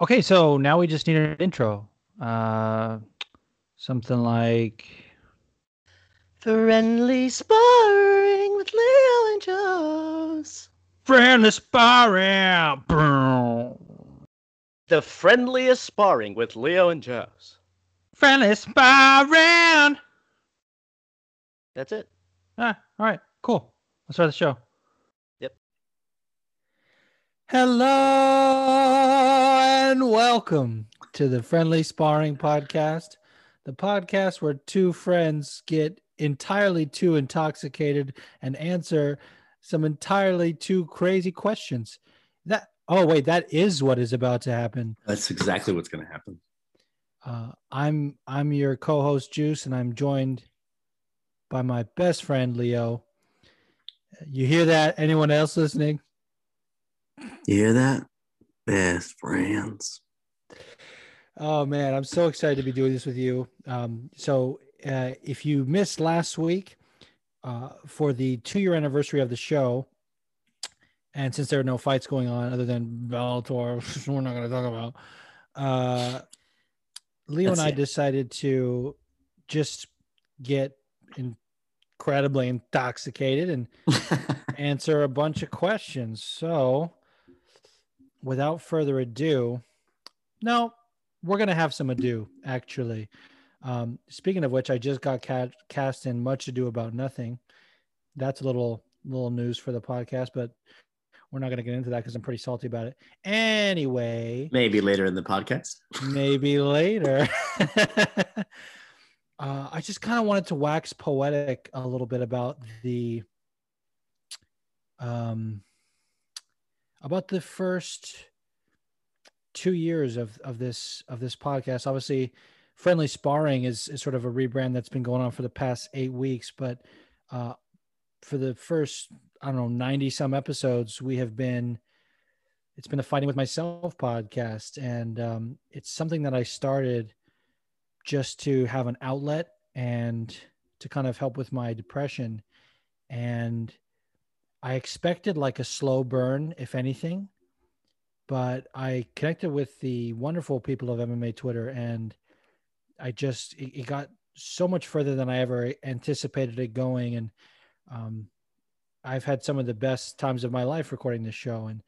Okay, so now we just need an intro. Uh, something like Friendly sparring with Leo and Juice. friendly sparring. The friendliest sparring with Leo and Juice. Friendly sparring. That's it. Ah, all right, cool. Let's start the show. Hello and welcome to the Friendly Sparring Podcast, the podcast where two friends get entirely too intoxicated and answer some entirely too crazy questions. That oh wait, that is what is about to happen. That's exactly what's going to happen. Uh, I'm I'm your co-host Juice, and I'm joined by my best friend Leo. You hear that? Anyone else listening? You hear that? Best friends. Oh man, I'm so excited to be doing this with you. Um, so uh, if you missed last week uh, for the two-year anniversary of the show, and since there are no fights going on other than Bellator, which we're not going to talk about, uh, Leo That's and I it. decided to just get incredibly intoxicated and answer a bunch of questions. So, without further ado, no, we're gonna have some ado actually. Um, speaking of which, I just got ca- cast in Much Ado About Nothing. That's a little little news for the podcast, but we're not gonna get into that because I'm pretty salty about it. Anyway, Maybe later in the podcast. maybe later. uh, I just kind of wanted to wax poetic a little bit about the um about the first two years of of this of this podcast. Obviously, friendly sparring is is sort of a rebrand that's been going on for the past eight weeks, but uh, for the first I don't know ninety some episodes, we have been it's been a fighting with myself podcast and um, it's something that i started just to have an outlet and to kind of help with my depression and i expected like a slow burn if anything but i connected with the wonderful people of mma twitter and i just it, it got so much further than i ever anticipated it going and um, i've had some of the best times of my life recording this show and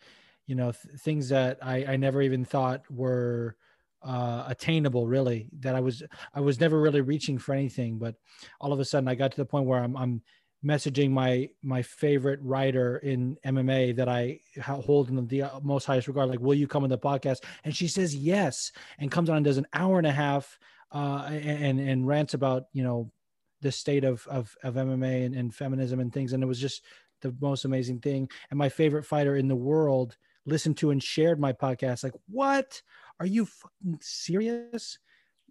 you know th- things that I, I never even thought were uh, attainable really that i was i was never really reaching for anything but all of a sudden i got to the point where i'm, I'm messaging my my favorite writer in mma that i hold in the most highest regard like will you come on the podcast? And she says yes and comes on and does an hour and a half uh, and and rants about you know the state of of, of mma and, and feminism and things and it was just the most amazing thing. And my favorite fighter in the world listened to and shared my podcast like what? Are you fucking serious?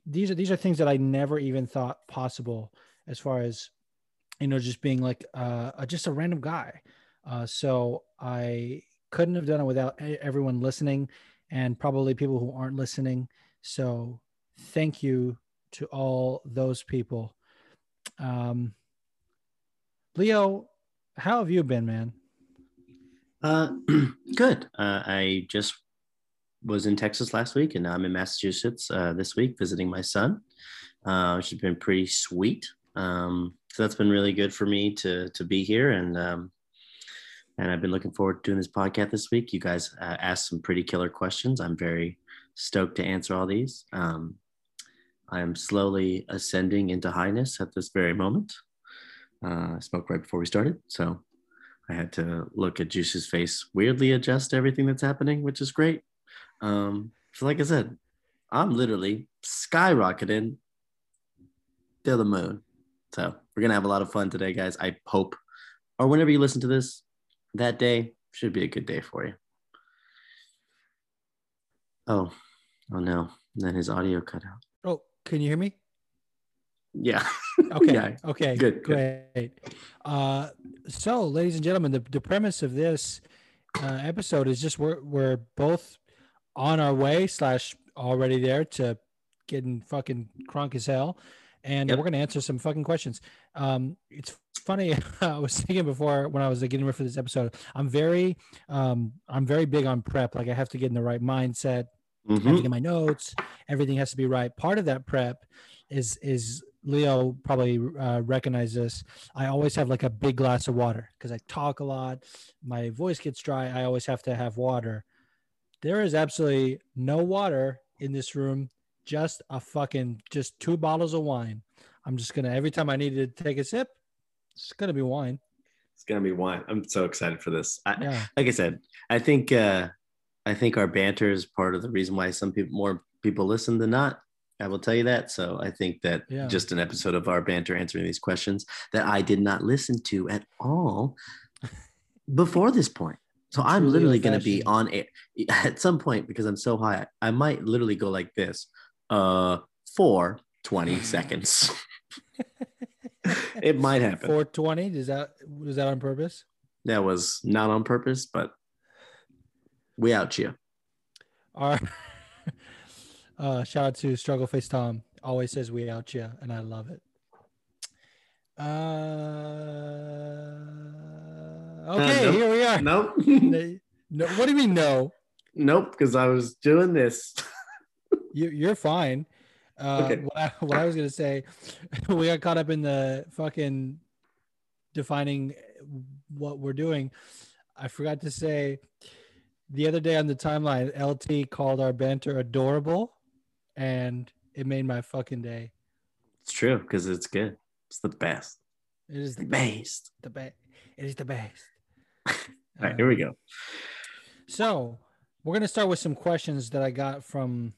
These are these are things that i never even thought possible as far as you know just being like uh just a random guy uh so i couldn't have done it without everyone listening and probably people who aren't listening so thank you to all those people um leo how have you been man Uh, good. Uh, I just was in Texas last week, and now I'm in Massachusetts uh, this week visiting my son, uh, which has been pretty sweet. Um, so that's been really good for me to to be here, and um, and I've been looking forward to doing this podcast this week. You guys uh, asked some pretty killer questions. I'm very stoked to answer all these. Um, I am slowly ascending into highness at this very moment. Uh, I spoke right before we started, so I had to look at Juice's face, weirdly adjust everything that's happening, which is great. Um, so, like I said, I'm literally skyrocketing to the moon. So, we're gonna have a lot of fun today, guys. I hope, or whenever you listen to this, that day should be a good day for you. Oh, oh no! Then his audio cut out. oh can you hear me Yeah. Okay. Yeah. Okay. Good, good. Great. Uh, so, ladies and gentlemen, the, the premise of this uh, episode is just we're we're both on our way slash already there to getting fucking crunk as hell, and Yep. we're gonna answer some fucking questions. Um, it's funny. I was thinking before when I was like, getting ready for this episode. I'm very um I'm very big on prep. Like I have to get in the right mindset I have to Mhm. get my notes. Everything has to be right. Part of that prep is is Leo probably uh, recognize this. I always have like a big glass of water because I talk a lot. My voice gets dry. I always have to have water. There is absolutely no water in this room. Just a fucking just two bottles of wine. I'm just gonna every time I need to take a sip, it's gonna be wine. It's gonna be wine. I'm so excited for this. I, Yeah. like I said, I think uh, I think our banter is part of the reason why some people more people listen than not. I will tell you that. So I think that Yeah. just an episode of our banter answering these questions that I did not listen to at all before this point. So I'm literally going to be on air at some point because I'm so high. I might literally go like this uh, for 20 seconds. it might happen. 420. Is that was that on purpose? That was not on purpose, but we out you. Our uh, shout out to Struggle Face Tom. Always says we out you, and I love it. Uh, okay, nope. here we are. Nope. No, no- what do you mean no? nope, because I was doing this. You, you're fine. Uh, Okay. what, I, what I was gonna say, we got caught up in the fucking defining what we're doing. I forgot to say the other day on the timeline, LT called our banter adorable, and it made my fucking day. It's true because it's good. It's the best. It is The the best. the best. It is the best. All right, here we go. So we're gonna start with some questions that I got from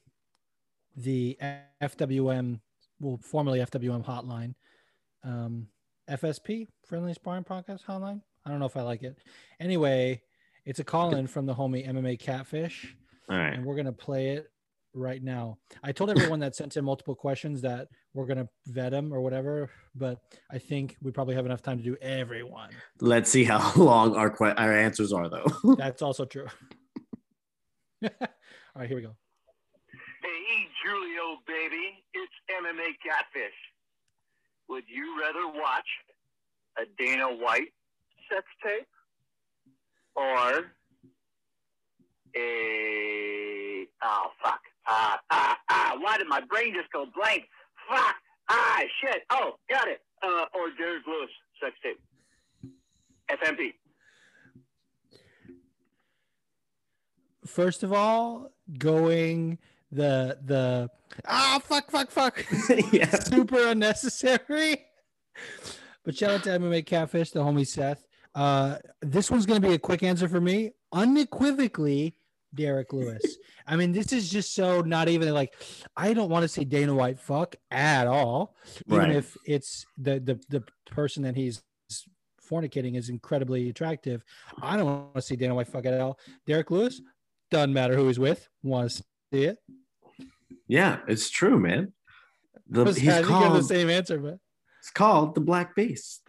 the FWM, well, formerly FWM hotline, um, FSP, Friendly Sparring Podcast hotline. I don't know if I like it. Anyway, it's a call in from the homie MMA Catfish, All right. and we're gonna play it right now. I told everyone that sent in multiple questions that we're gonna vet them or whatever, but I think we probably have enough time to do everyone. Let's see how long our que- our answers are, though. That's also true. All right, here we go. Julio, baby, it's MMA Catfish. Would you rather watch a Dana White sex tape or a oh fuck ah ah ah? Why did my brain just go blank? Fuck ah shit. Oh, got it. Uh, or Derrick Lewis sex tape. FMP. First of all, going the the ah fuck fuck fuck yeah. super unnecessary. But shout out to MMA Catfish, the homie Seth. Uh, this one's gonna be a quick answer for me. Unequivocally, Derrick Lewis. I mean, this is just so not even like I don't want to say Dana White fuck at all, even Right. if it's the the the person that he's fornicating is incredibly attractive. I don't want to see Dana White fuck at all. Derrick Lewis doesn't matter who he's with. Want to see it? Yeah, it's true, man. The, I was he's to the same answer, but it's called the Black Beast.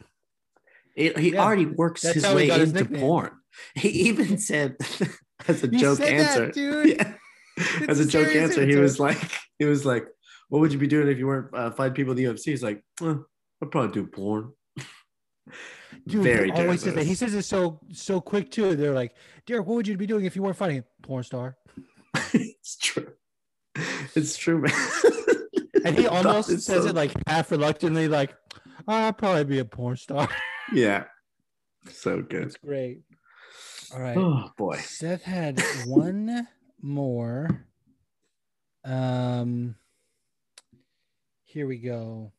It, he Yeah, already works his way his into nickname. porn. He even said, as a joke said that, answer, dude. Yeah. as a joke answer, he was like, he was like, "What would you be doing if you weren't uh, fighting people in the UFC?" He's like, "I'd probably do porn." Dude, Very he always says that. He says it so so quick too. They're like, Derrick, what would you be doing if you weren't fighting? Porn star. it's true. It's true, man. And he almost says so- it like half reluctantly, like, I'll probably be a porn star. yeah, so good. That's great. All right. Oh boy. Seth had one more. Um here we go.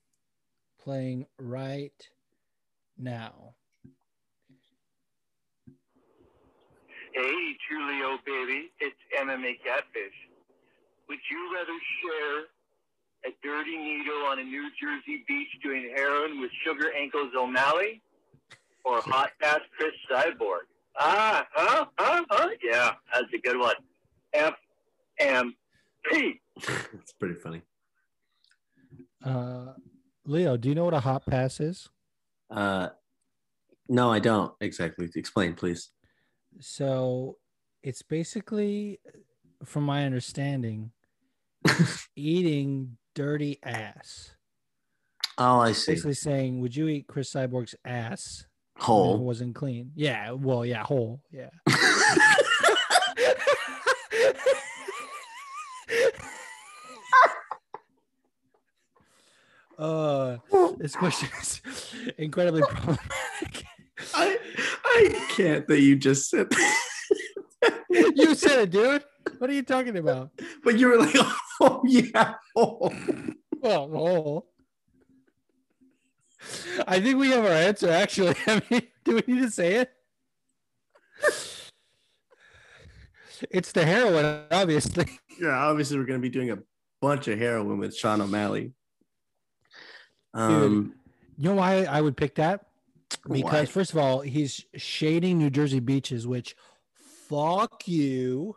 Playing right now. Hey, Julio, baby, it's MMA Catfish. Would you rather share a dirty needle on a New Jersey beach doing heroin with Sugar Ankles O'Malley or hot ass Cris Cyborg? Ah, huh, huh, huh? Yeah, that's a good one. F M P. That's pretty funny. Uh Leo, do you know what a hot pass is? Uh, no, I don't exactly. Explain, please. So it's basically, from my understanding, eating dirty ass. Oh, I see. Basically saying, would you eat Cris Cyborg's ass if it Whole. wasn't clean? Yeah. Well, yeah, whole. Yeah. Uh, this question is incredibly problematic. I I can't that you just said you said it, dude. What are you talking about? but you were like, oh yeah. Oh. Well, oh. I think we have our answer. Actually, I mean, do we need to say it? It's the heroin, obviously. Yeah, obviously we're gonna be doing a bunch of heroin with Sean O'Malley. Um You know why I would pick that? Because why? first of all, he's shading New Jersey beaches, which fuck you.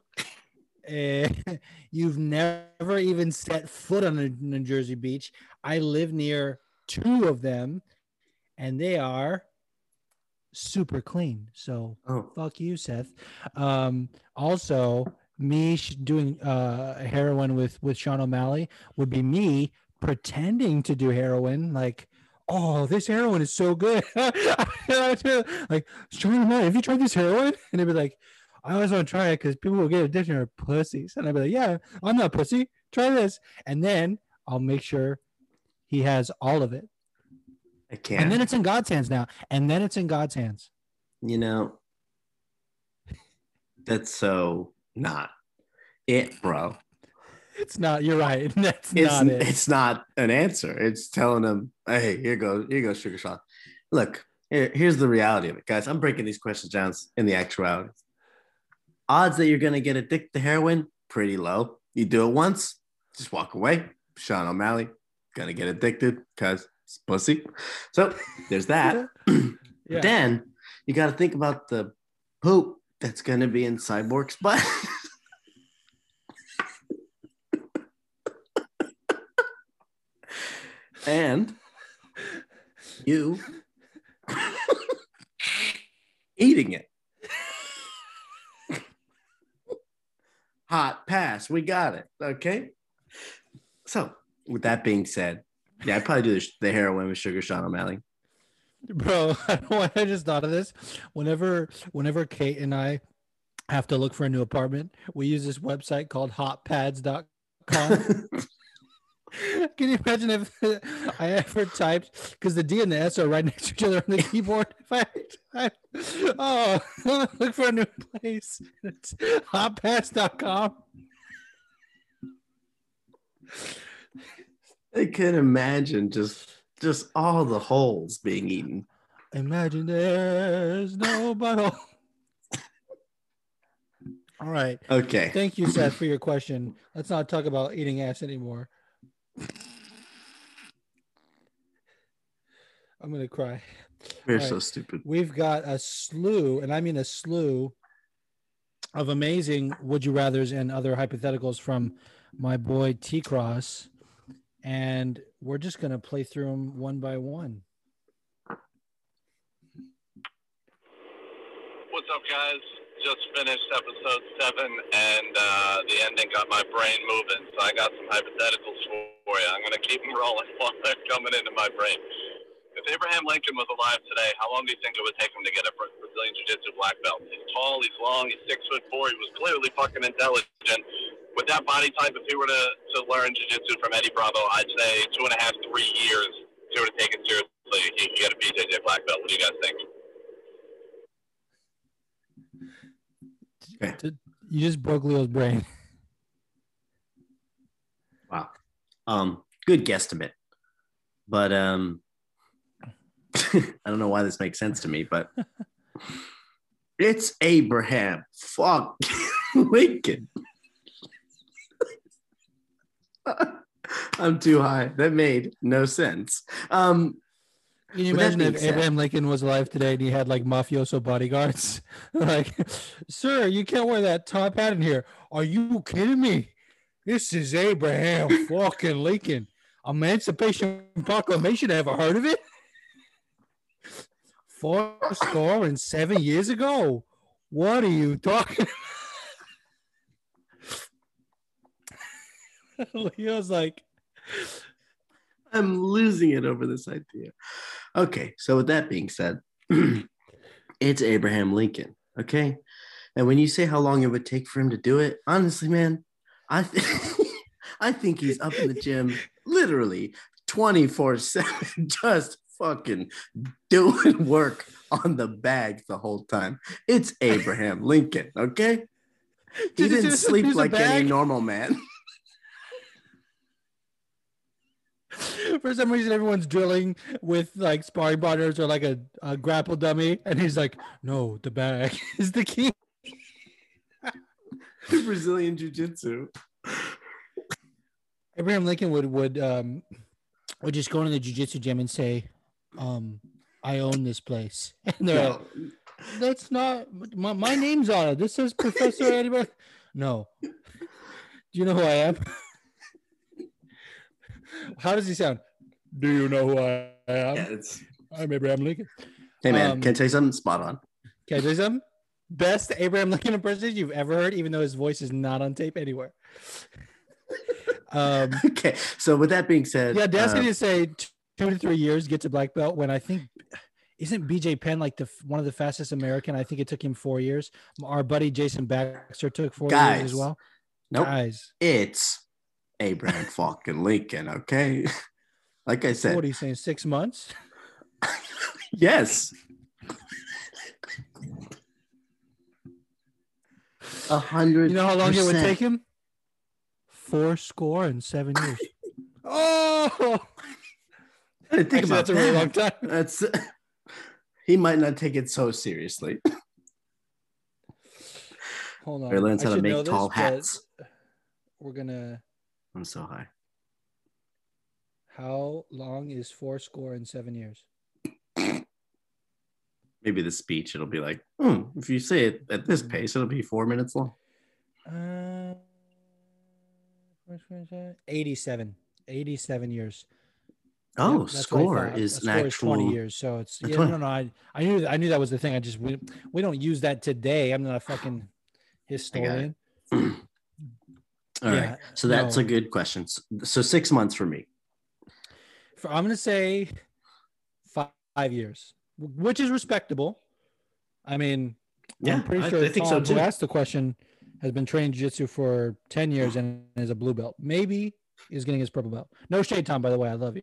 Eh, you've never even set foot on a New Jersey beach. I live near two of them, and they are super clean. So oh fuck you, Seth. Um, also, me sh- doing uh, heroin with with Sean O'Malley would be me pretending to do heroin, like, oh, this heroin is so good. like, Sean have you tried this heroin? And he'd be like, I always want to try it because people will get addicted to pussies. And I'd be like, yeah, I'm not pussy. Try this. And then I'll make sure he has all of it. I can't. And then it's in God's hands now. And then it's in God's hands. you know, that's so not it, bro. It's not. You're right. That's It's not it. it's not an answer. It's telling them, hey, here goes, here goes Sugar Sean. Look, here- here's the reality of it, guys. I'm breaking these questions down in the actuality. Odds that you're gonna get addicted to heroin, pretty low. You do it once, just walk away. Sean O'Malley, gonna get addicted because it's pussy. So there's that. Yeah. Then you got to think about the poop that's going to be in Cyborg's butt. and you eating it. Hot pass. We got it. Okay. So, with that being said, yeah, I'd probably do the, the heroin with Sugar Sean O'Malley. Bro, I just thought of this. Whenever whenever Kate and I have to look for a new apartment, we use this website called hotpads.com. Can you imagine if I ever typed because the D and the S are right next to each other on the keyboard? If I, oh look for a new place, it's hotpads.com. I can imagine just just all the holes being eaten. Imagine there's no butthole. All right. Okay. Thank you, Seth, for your question. Let's not talk about eating ass anymore. I'm gonna cry. We're all so right. stupid. We've got a slew, and I mean a slew of amazing would you rather's and other hypotheticals from my boy T Cross. And we're just gonna play through them one by one. What's up, guys? Just finished episode seven, and uh, the ending got my brain moving. So I got some hypotheticals for you. I'm going to keep them rolling while they're coming into my brain. If Abraham Lincoln was alive today, how long do you think it would take him to get a Brazilian Jiu-Jitsu black belt? He's tall, he's long, he's six foot four. He was clearly fucking intelligent. With that body type, if he were to, to learn Jiu-Jitsu from Eddie Bravo, I'd say two and a half, three years. If he were to take it seriously, he could get a BJJ black belt. What do you guys think? You just broke Leo's brain. Wow. Um, good guesstimate. But um I don't know why this makes sense to me, but it's Abraham. Fuck Lincoln. I'm too high. That made no sense. Um Can you With imagine if said- Abraham Lincoln was alive today and he had like mafioso bodyguards? like, sir, you can't wear that top hat in here. Are you kidding me? This is Abraham fucking Lincoln. Emancipation Proclamation. Ever heard of it? Four score and seven years ago. What are you talking about? Leo's like, I'm losing it over this idea. Okay, so with that being said, it's Abraham Lincoln. Okay, and when you say how long it would take for him to do it, honestly, man, I th- I think he's up in the gym literally 24 7, just fucking doing work on the bag the whole time. It's Abraham Lincoln, okay? He didn't sleep like any normal man. For some reason, everyone's drilling with like sparring partners or like a, a grapple dummy, and he's like, "No, the bag is the key." Brazilian Jiu Jitsu. Abraham Lincoln would would um would just go into the jujitsu gym and say, um, "I own this place," and they're like, "That's not my, my name's on it. This says Professor Eddie." Mur-" No. Do you know who I am? How does he sound? Do you know who I am? Yeah, it's. I'm Abraham Lincoln. Hey man, Um, can I tell you something? Spot on. Can I tell you something? Best Abraham Lincoln impersonation you've ever heard, even though his voice is not on tape anywhere. um, Okay, so with that being said, yeah, Dad's uh, going to say two to three years get to black belt. When I think isn't BJ Penn like the one of the fastest American? I think it took him four years. Our buddy Jason Baxter took four years as well. nope, Guys, it's Abraham fucking Lincoln. Okay, like I said, what are you saying? Six months? yes. A hundred. You know how long it would take him? Four score and seven years. oh, I think Actually, about that's a really long time. That's he might not take it so seriously. Hold on. Or learns I how to make tall but hats. We're gonna. I'm so high. How long is four score and seven years? Maybe the speech it'll be like, hmm, if you say it at this pace, it'll be four minutes long. Uh, 87. 87 years. Oh, Yep, that's what I score is A an score actual. 20 years. So it's yeah, 20. no, no. I, I knew I knew that was the thing. I just we, we don't use that today. I'm not a fucking historian. All right. Yeah, So that's no. a good question. So six months for me. For, I'm gonna say five, five years, which is respectable. I mean, Yeah, I'm pretty sure I think so Tom, too. who asked the question has been training jiu-jitsu for 10 years and is a blue belt. Maybe is getting his purple belt. No shade, Tom, by the way. I love you.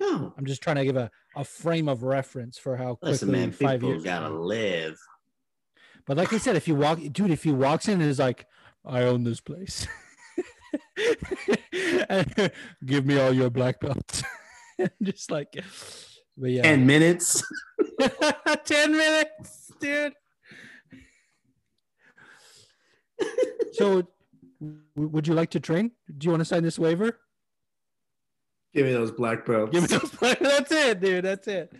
No, I'm just trying to give a, a frame of reference for how quickly listen, man. five People years. gotta live. But like I said, if you walk, dude, if he walks in and is like, I own this place. Give me all your black belts. just like, but yeah. Ten minutes. 10 minutes, dude. so, w- would you like to train? Do you want to sign this waiver? Give me those black belts. Give me those. That's it, dude. That's it.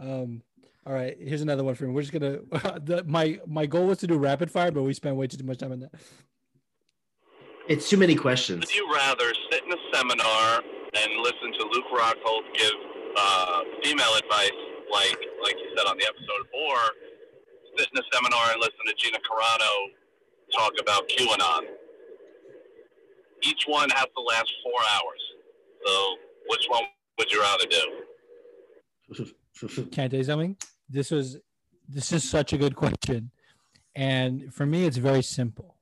Um. All right. Here's another one for me. We're just gonna. The, my my goal was to do rapid fire, but we spent way too much time on that. It's too many questions. Would you rather sit in a seminar and listen to Luke Rockhold give uh, female advice, like like you said on the episode, or sit in a seminar and listen to Gina Carano talk about QAnon? Each one has to last four hours. So, which one would you rather do? Can I tell you something? This was this is such a good question. And for me, it's very simple.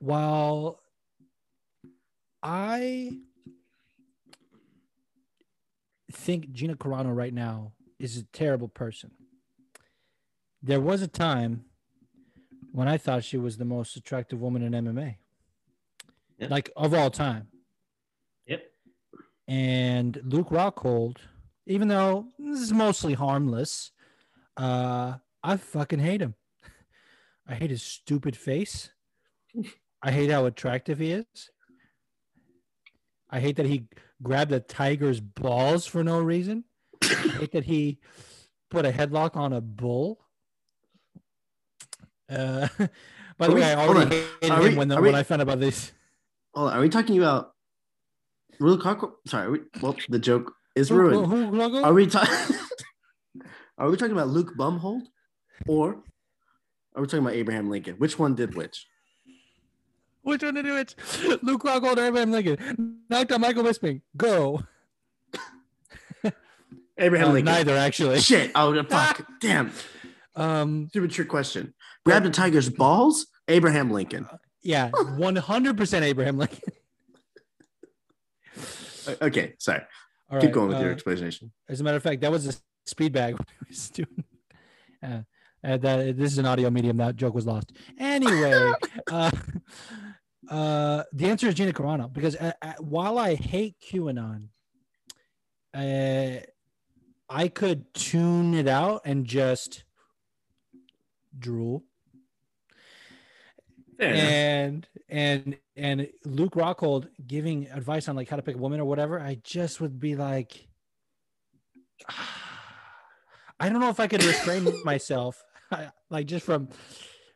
While I think Gina Carano right now is a terrible person, there was a time when I thought she was the most attractive woman in MMA, Yeah. like of all time. Yep. And Luke Rockhold, even though this is mostly harmless, uh, I fucking hate him. I hate his stupid face. I hate how attractive he is. I hate that he grabbed a tiger's balls for no reason. I hate that he put a headlock on a bull. Uh, by the Are we- way, I already hated Are him we- when, the, when we- I found out about this. Hold on, are we talking about Luke Rockhold? Sorry. We, well, the joke is Who- ruined. who- who- Are we talking? are we talking about Luke Bumhold, or are we talking about Abraham Lincoln? Which one did which? Which one did it? Luke Rockhold or Abraham Lincoln? Knocked out Michael Bisping. Go. Abraham Uh, Lincoln. neither, actually. Shit. Oh fuck. Damn. Um, Stupid trick question. Grab the tiger's balls. Abraham Lincoln. Yeah, one hundred percent Abraham Lincoln. Uh, Okay, sorry. All Keep right, going with your uh, explanation. As a matter of fact, that was a speed bag. when I was doing- Uh, uh, that this is an audio medium. That joke was lost. Anyway, uh, uh, the answer is Gina Carano because uh, uh, while I hate QAnon, uh, I could tune it out and just drool. Enough. and and and Luke Rockhold giving advice on like how to pick a woman or whatever, I just would be like, I don't know if I could restrain myself, like just from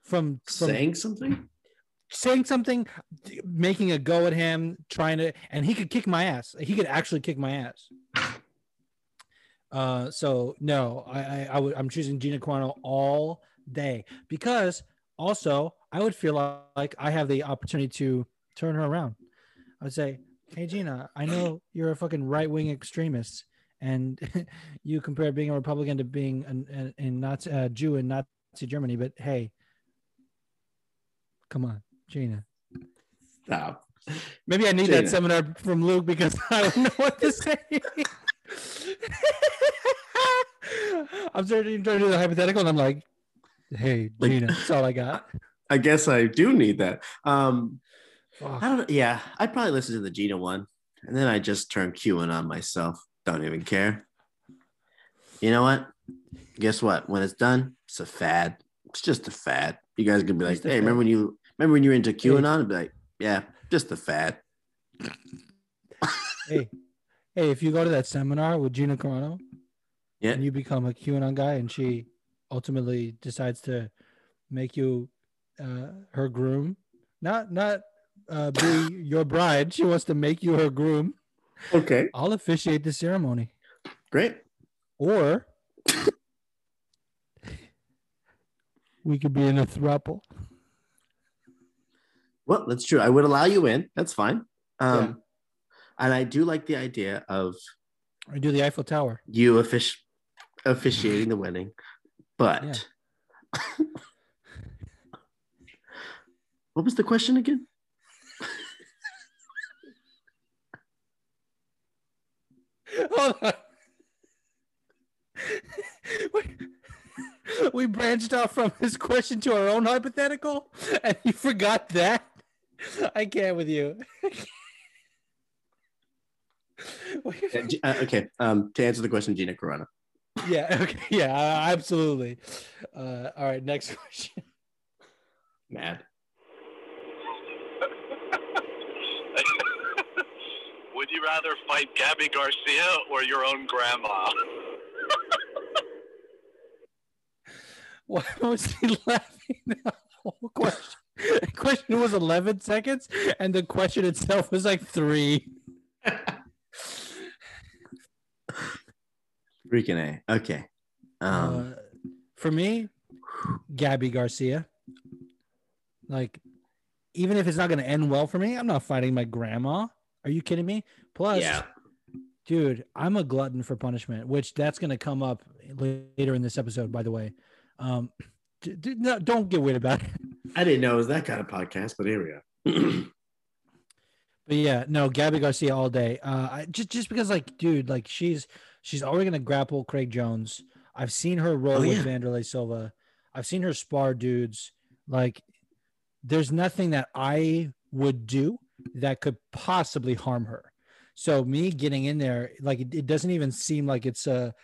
from from Saying something? saying something, making a go at him, trying to, and he could kick my ass. He could actually kick my ass. Uh, so no, I, I, I would, I'm choosing Gina Carano all day because also I would feel like I have the opportunity to turn her around. I would say, Hey Gina, I know you're a fucking right wing extremist, and you compare being a Republican to being an, an, Nazi, uh, Jew in Nazi Germany, but hey, come on, Gina. Stop. Maybe I need Gina. that seminar from Luke because I don't know what to say. I'm starting to do the hypothetical, and I'm like, "Hey, Gina, that's all I got." I guess I do need that. Um, Fuck. I don't. Yeah, I'd probably listen to the Gina one, and then I just turn QAnon on myself. Don't even care. You know what? Guess what? When it's done, it's a fad. It's just a fad. You guys gonna be like, "Hey, remember when you remember when you were into QAnon?" I'd be like, "Yeah, just a fad." hey, hey, if you go to that seminar with Gina Carano Yeah, and you become a QAnon guy, and she ultimately decides to make you uh, her groom, not not uh, be your bride. She wants to make you her groom. okay, I'll officiate the ceremony. great. Or we could be in a throuple. Well, that's true. I would allow you in. That's fine. Um, and I do like the idea of Or do the Eiffel Tower. you offici- officiating the wedding, but Yeah. what was the question again? Hold on. we, we branched off from this question to our own hypothetical, and you forgot that. I can't with you. Uh, uh, okay. Um, to answer the question, Gina Carano. yeah. Okay. Yeah. uh, Absolutely. Uh, all right. Next question. Mad. Would you rather fight Gabi Garcia or your own grandma? Why was he laughing? The whole question. The question was 11 seconds, and the question itself was like three. Freaking A. Okay. Um, uh, for me, Gabi Garcia. Like, even if it's not going to end well for me, I'm not fighting my grandma. Are you kidding me? Plus, yeah. dude, I'm a glutton for punishment, which that's going to come up later in this episode, by the way. Um, d- d- no, don't get weird about it. I didn't know it was that kind of podcast, but here we go. But yeah, no, Gabi Garcia all day. Uh, I, just just because, like, dude, like she's she's already gonna grapple Craig Jones. I've seen her roll Oh, with yeah. Wanderlei Silva. I've seen her spar dudes. Like, there's nothing that I would do that could possibly harm her. So me getting in there, like, it, it doesn't even seem like it's a,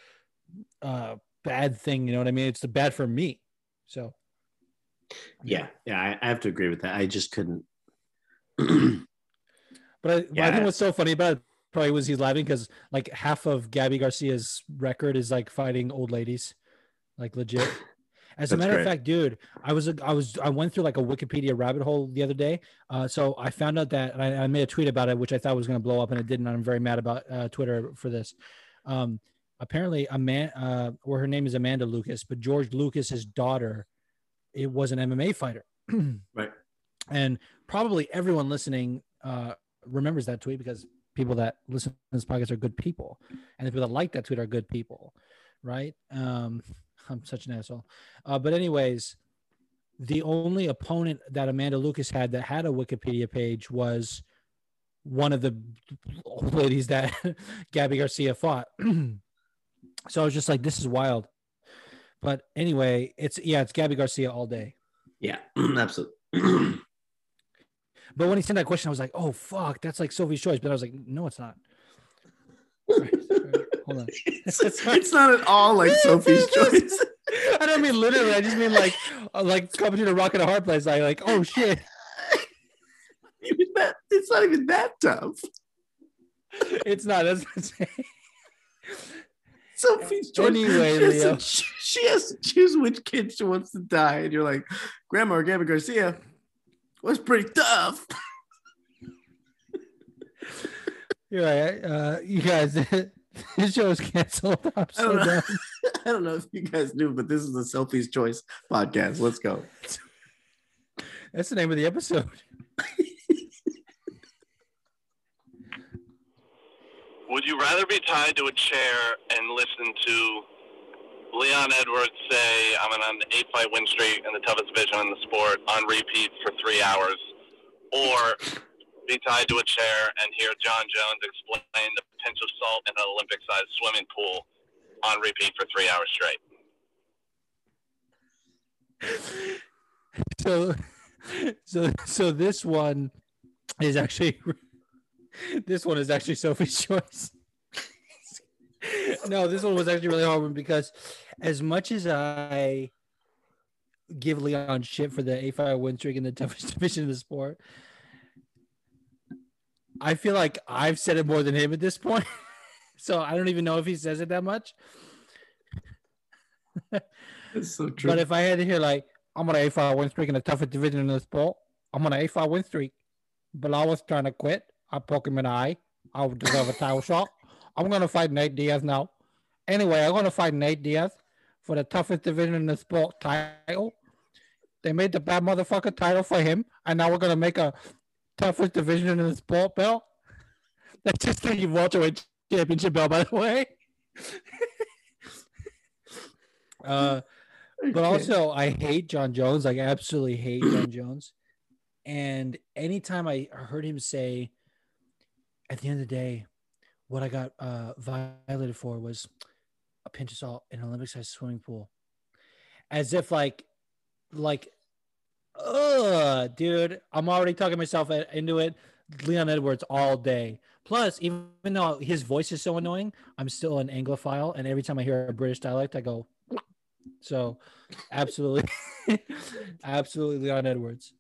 a bad thing. You know what I mean? It's the bad for me. So yeah. Yeah. I, I have to agree with that. I just couldn't. But I, but I Yeah. think what's so funny about it probably was he's laughing because like half of Gabi Garcia's record is like fighting old ladies, like legit. As a That's matter of fact, dude, I was I was I went through like a Wikipedia rabbit hole the other day. Uh, so I found out that and I, I made a tweet about it, which I thought was going to blow up, and it didn't. I'm very mad about uh, Twitter for this. Um, apparently, a man, uh, or her name is Amanda Lucas, but George Lucas's daughter, it was an MMA fighter. Right. And probably everyone listening uh, remembers that tweet because people that listen to this podcast are good people, and the people that like that tweet are good people, right? Um, I'm such an asshole. Uh, but anyways, the only opponent that Amanda Lucas had that had a Wikipedia page was one of the ladies that Gabi Garcia fought. so I was just like, this is wild. But anyway, it's yeah, it's Gabi Garcia all day. Yeah, absolutely. But when he sent that question, I was like, oh fuck, that's like Sophie's choice. But I was like, no, it's not. Hold on. it's, it's not at all like Sophie's choice. I don't mean literally. I just mean like uh, like coming to the rock and a hard place. I like, oh shit. Even that, it's not even that tough. It's not. That's what I'm saying. Sophie's choice. Anyway, she has, Leo. to, she has to choose which kid she wants to die, and you're like, Grandma or Gabi Garcia was pretty tough. You're right. Uh, you guys, this show is canceled. I'm I don't know. done. I don't know if you guys knew, but this is the Sophie's Choice podcast. Let's go. That's the name of the episode. Would you rather be tied to a chair and listen to Leon Edwards say, I'm on an eight fight win streak and the toughest division in the sport on repeat for three hours, or be tied to a chair and hear Jon Jones explain the pinch of salt in an Olympic sized swimming pool on repeat for three hours straight? So, so, so this one is actually this one is actually Sophie's choice. no, this one was actually really hard one because as much as I give Leon shit for the A5 win streak in the toughest division of the sport, I feel like I've said it more than him at this point. so I don't even know if he says it that much. It's so true. But if I had to hear like I'm on an A5 win streak in the toughest division in the sport, I'm on an A5 win streak. But I was trying to quit. I poke him in the eye. I would deserve a title shot. I'm gonna fight Nate Diaz now. Anyway, I'm gonna fight Nate Diaz for the toughest division in the sport title. They made the bad motherfucker title for him, and now we're gonna make a toughest division in the sport belt. That's just the welterweight championship belt, by the way. uh, but also I hate Jon Jones. Like I absolutely hate Jon Jones. And anytime I heard him say, at the end of the day, what I got uh, violated for was a pinch of salt in an Olympic-sized swimming pool, as if like, like, ugh, dude, I'm already talking myself into it. Leon Edwards all day. Plus, even though his voice is so annoying, I'm still an Anglophile, and every time I hear a British dialect, I go. So, absolutely, absolutely, Leon Edwards.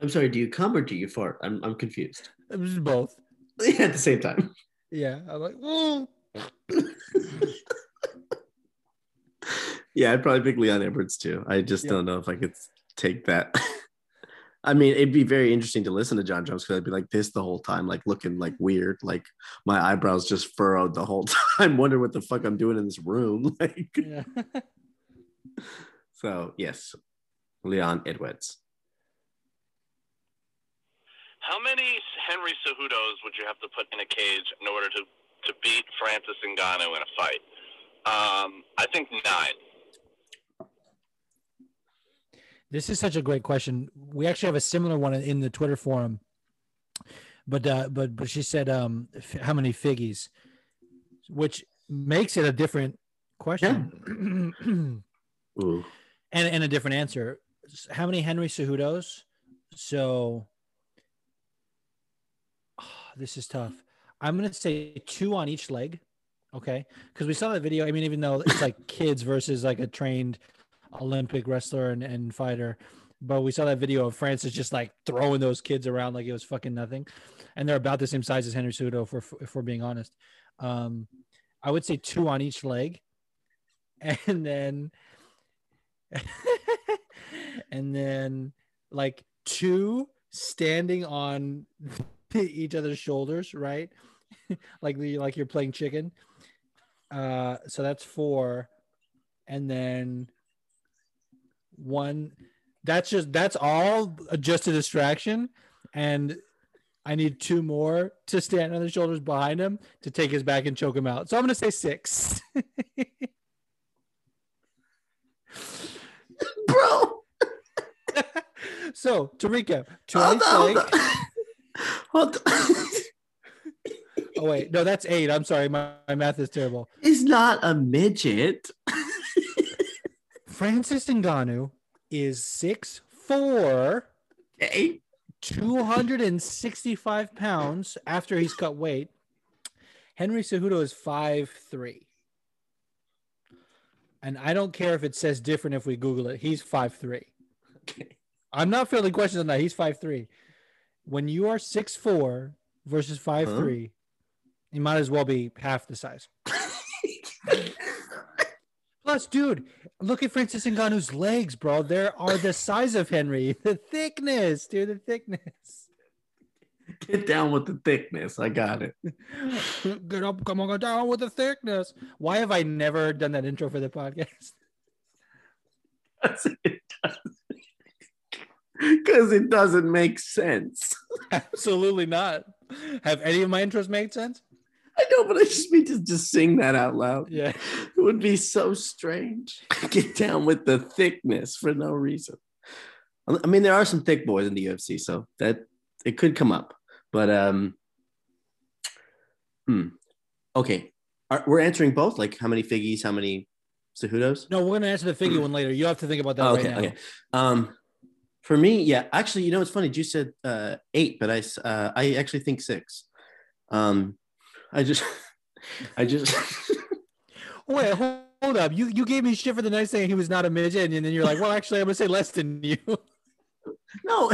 I'm sorry, do you come or do you fart? I'm, I'm confused. It was both. At the same time. Yeah, I'm like, "Mm." Yeah, I'd probably pick Leon Edwards too. I just Yeah. don't know if I could take that. I mean, it'd be very interesting to listen to Jon Jones because I'd be like this the whole time, like looking like weird, like my eyebrows just furrowed the whole time, wondering what the fuck I'm doing in this room. Like, yeah. so yes, Leon Edwards. How many Henry Cejudos would you have to put in a cage in order to, to beat Francis Ngannou in a fight? Um, I think nine. This is such a great question. We actually have a similar one in the Twitter forum, but uh, but but she said, um, f- how many figgies, which makes it a different question, Ooh. and and a different answer. How many Henry Cejudos? So this is tough. I'm gonna say two on each leg. Okay, because we saw that video. I mean, even though it's like kids versus like a trained Olympic wrestler and, and fighter, but we saw that video of Francis just like throwing those kids around like it was fucking nothing, and they're about the same size as Henry Cejudo. If we're if we're being honest, um, I would say two on each leg, and then and then like two standing on each other's shoulders, right? like the like you're playing chicken. Uh, so that's four, and then one. That's just that's all just a distraction, and I need two more to stand on the shoulders behind him to take his back and choke him out. So I'm gonna say six. bro So to recap, Hold twice on, like, hold on. Hold on. oh wait, no, that's eight. I'm sorry, my, my math is terrible. He's not a midget. Francis Ngannou is six four, 265 pounds after he's cut weight. Henry Cejudo is five three. And I don't care if it says different if we Google it. He's five three. I'm not fielding questions on that. He's five three. When you are six four versus five three, you might as well be half the size. Plus, dude, look at Francis Ngannou's legs, bro. They are the size of Henry. The thickness, dude, the thickness. Get down with the thickness. I got it. Get up, come on, go down with the thickness. Why have I never done that intro for the podcast? Because it doesn't make sense. Absolutely not. Have any of my intros made sense? I know, but I just mean to just sing that out loud. Yeah. It would be so strange. Get down with the thickness for no reason. I mean, there are some thick boys in the UFC, so that it could come up. But um, hmm. Okay, are, we're answering both. Like, how many figgies? How many Cejudos? No, we're gonna answer the figgy one later. You have to think about that Oh, right okay, now. okay. Um, for me, yeah. Actually, you know, it's funny. You said uh, eight, but I, uh, I actually think six. Um, I just, I just. Wait, hold, up. You you gave me shit for the night saying he was not a midget, and then you're like, well, actually, I'm gonna say less than you. no,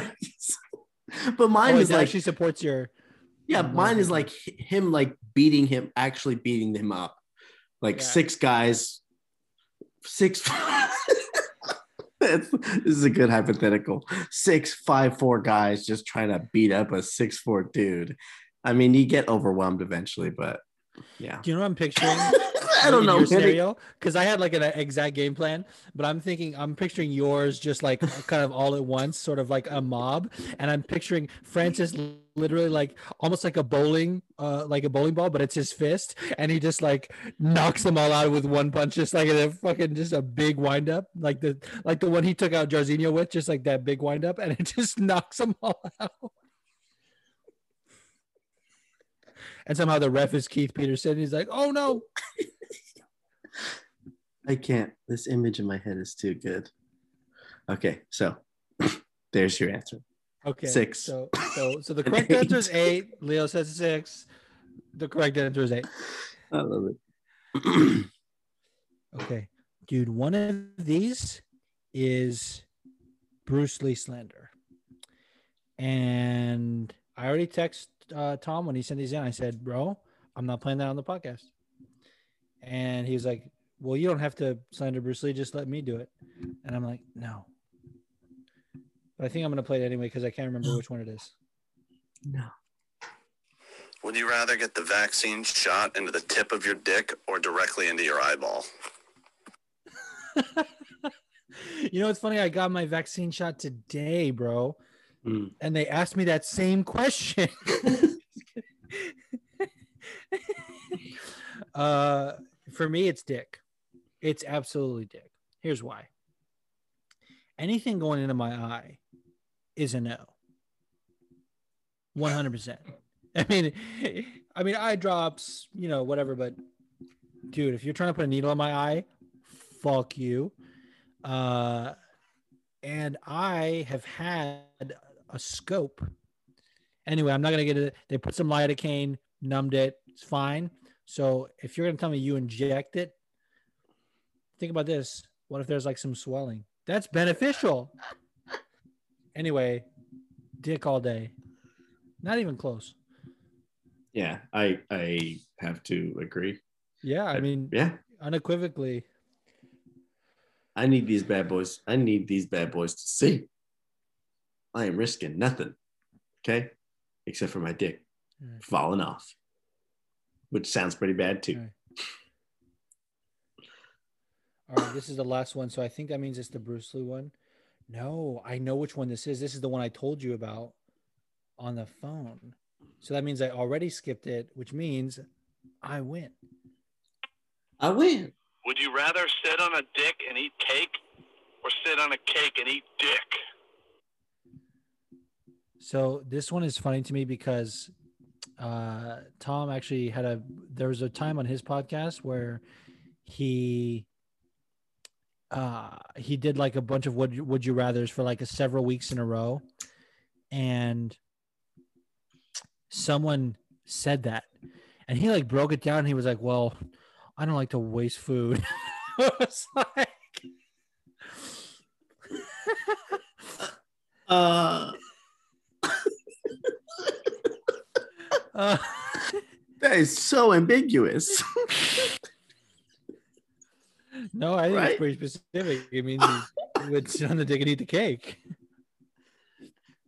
but mine oh, is like she supports your. Yeah, mine is like him like beating him, actually beating him up. Like Yeah. six guys, six. This is a good hypothetical. Six, five, four guys just trying to beat up a six, four dude. I mean, you get overwhelmed eventually, but yeah. Do you know what I'm picturing? I don't know. your man. scenario because I had like an exact game plan, but I'm thinking I'm picturing yours just like kind of all at once, sort of like a mob, and I'm picturing Francis literally like almost like a bowling, uh, like a bowling ball, but it's his fist, and he just like knocks them all out with one punch, just like a fucking just a big wind up, like the like the one he took out Jairzinho with, just like that big wind up, and it just knocks them all out. And somehow the ref is Keith Peterson. He's like, "Oh no!" I can't. This image in my head is too good. Okay, so there's your answer. Okay. Six. So so so the correct answer is eight. Leo says six. The correct answer is eight. I love it. Okay. Dude, one of these is Bruce Lee slander. And I already texted uh, Tom when he sent these in. I said, bro, I'm not playing that on the podcast. And he was like, well, you don't have to slander Bruce Lee. Just let me do it. And I'm like, no. But I think I'm going to play it anyway because I can't remember which one it is. no. Would you rather get the vaccine shot into the tip of your dick or directly into your eyeball? you know, it's funny. I got my vaccine shot today, bro. Mm. And they asked me that same question. uh, for me, it's dick. It's absolutely dick. Here's why. Anything going into my eye is a no. 100%. I mean, I mean, eye drops, you know, whatever, but dude, if you're trying to put a needle in my eye, fuck you. Uh, and I have had a scope. Anyway, I'm not gonna get it. They put some lidocaine, numbed it. It's fine. So if you're gonna tell me you inject it, think about this. What if there's like some swelling? That's beneficial. Anyway, dick all day. Not even close. Yeah, I I have to agree. Yeah, I mean, Yeah, unequivocally. I need these bad boys. I need these bad boys to see. I am risking nothing. Okay, except for my dick Right. falling off, which sounds pretty bad too. Right. All right, this is the last one. So I think that means it's the Bruce Lee one. No, I know which one this is. This is the one I told you about on the phone. So that means I already skipped it, which means I win. I win. Would you rather sit on a dick and eat cake or sit on a cake and eat dick? So this one is funny to me because uh, Tom actually had a there was a time on his podcast where he uh, he did like a bunch of would would you rather's for like a several weeks in a row, and someone said that, and he like broke it down. He was like, "Well, I don't like to waste food." Was like, Uh, uh, that is so ambiguous. no, I think Right? it's pretty specific. It means he would sit on the dick and eat the cake.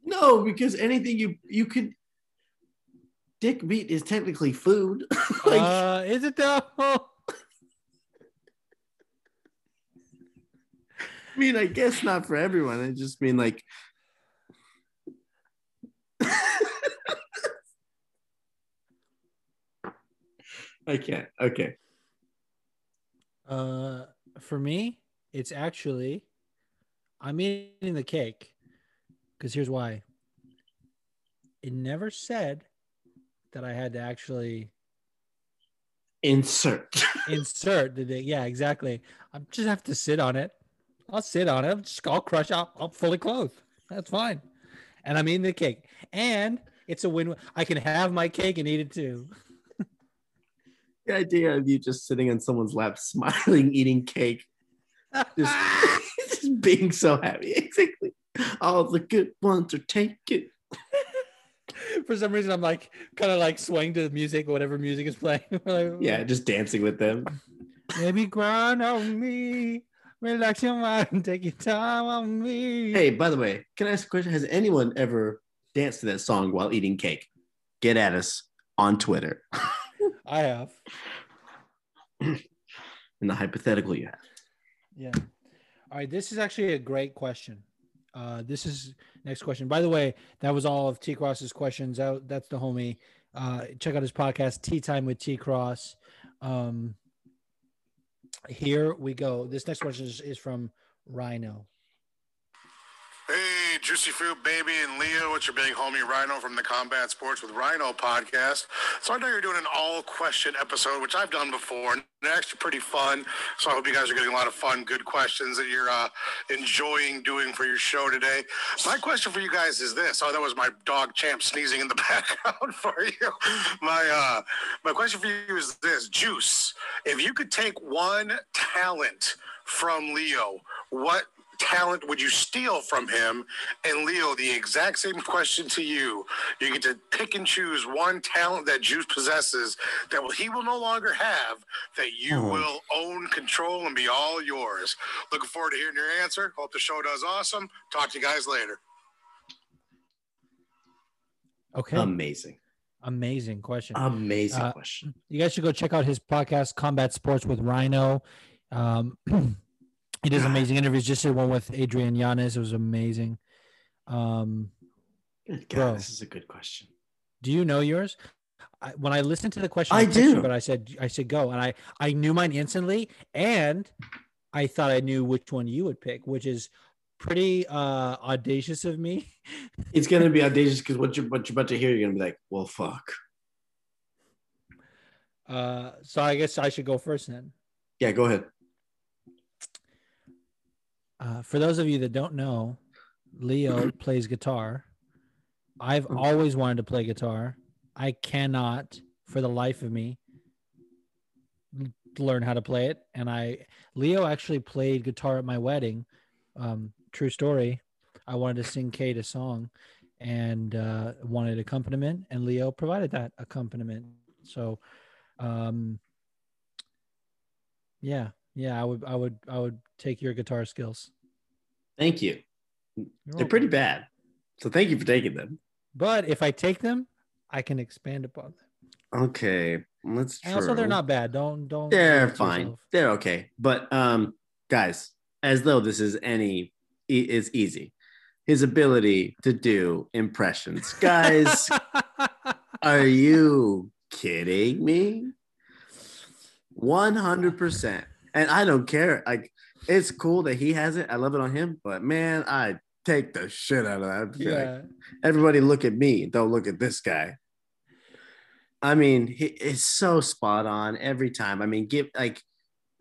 no, because anything you you could dick meat is technically food. like uh, is it though? I mean, I guess not for everyone. I just mean like I can't. Okay. Uh, for me, it's actually I'm eating the cake because here's why. It never said that I had to actually Insert. insert the dick. Yeah, exactly. I just have to sit on it. I'll sit on it. I'll just I'll crush out. I'm fully clothed. That's fine. And I'm eating the cake. And it's a win. I can have my cake and eat it too. the idea of you just sitting on someone's lap, smiling, eating cake, just, just being so happy. Exactly. All the good ones are taken. For some reason, I'm like kind of like swaying to the music, or whatever music is playing. Like, Yeah, just dancing with them. Baby, grind on me. Relax your mind. Take your time on me. Hey, by the way, can I ask a question? Has anyone ever danced to that song while eating cake? Get at us on Twitter. I have. In the hypothetical you have. Yeah. All right. This is actually a great question. Uh, this is next question. By the way, that was all of T Cross's questions. That, that's the homie. Uh, check out his podcast, Tea Time with T Cross. Um, here we go. This next question is, is from Rhino. Hey, Juicy Fruit Baby and Leo, it's your big homie Rhino from the Combat Sports with Rhino podcast. So I know you're doing an all question episode, which I've done before, and actually pretty fun. So I hope you guys are getting a lot of fun, good questions that you're uh, enjoying doing for your show today. My question for you guys is this. Oh, that was my dog Champ sneezing in the background for you. My uh, my question for you is this: Juice, if you could take one talent from Leo, what talent would you steal from him? And Leo, the exact same question to you. You get to pick and choose one talent that Juice possesses that will, he will no longer have, that you Oh. will own, control, and be all yours. Looking forward to hearing your answer. Hope the show does awesome. Talk to you guys later. Okay. Amazing. Amazing question. Amazing Uh, question. you guys should go check out his podcast, Combat Sports with Rhino. Um, he does amazing interviews. Just did one with Adrian Yanez. It was amazing. Um, Good bro. This is a good question. do you know yours? I, when I listened to the question, I you, do. but I said I said go, and I I knew mine instantly, and I thought I knew which one you would pick, which is pretty uh audacious of me. It's gonna be audacious because what you're what you're about to hear, you're gonna be like, well, fuck. Uh, so I guess I should go first then. Yeah, go ahead. Uh, for those of you that don't know, Leo plays guitar. I've always wanted to play guitar. I cannot, for the life of me, learn how to play it. And I, Leo actually played guitar at my wedding. Um, true story. I wanted to sing Kate a song and uh, wanted accompaniment, and Leo provided that accompaniment. So, um, yeah, yeah, I would, I would, I would take your guitar skills. Thank you. You're They're welcome. pretty bad. So thank you for taking them. But if I take them, I can expand upon them. Okay. Let's And also, they're not bad. Don't don't. They're do it to fine. yourself. They're okay. But um, guys, as though this is any is easy. His ability to do impressions. Guys, are you kidding me? 100%. And I don't care. Like it's cool that he has it. I love it on him, but man, I take the shit out of that. I'd like, Yeah. everybody look at me. Don't look at this guy. I mean, he is so spot on every time. I mean, give like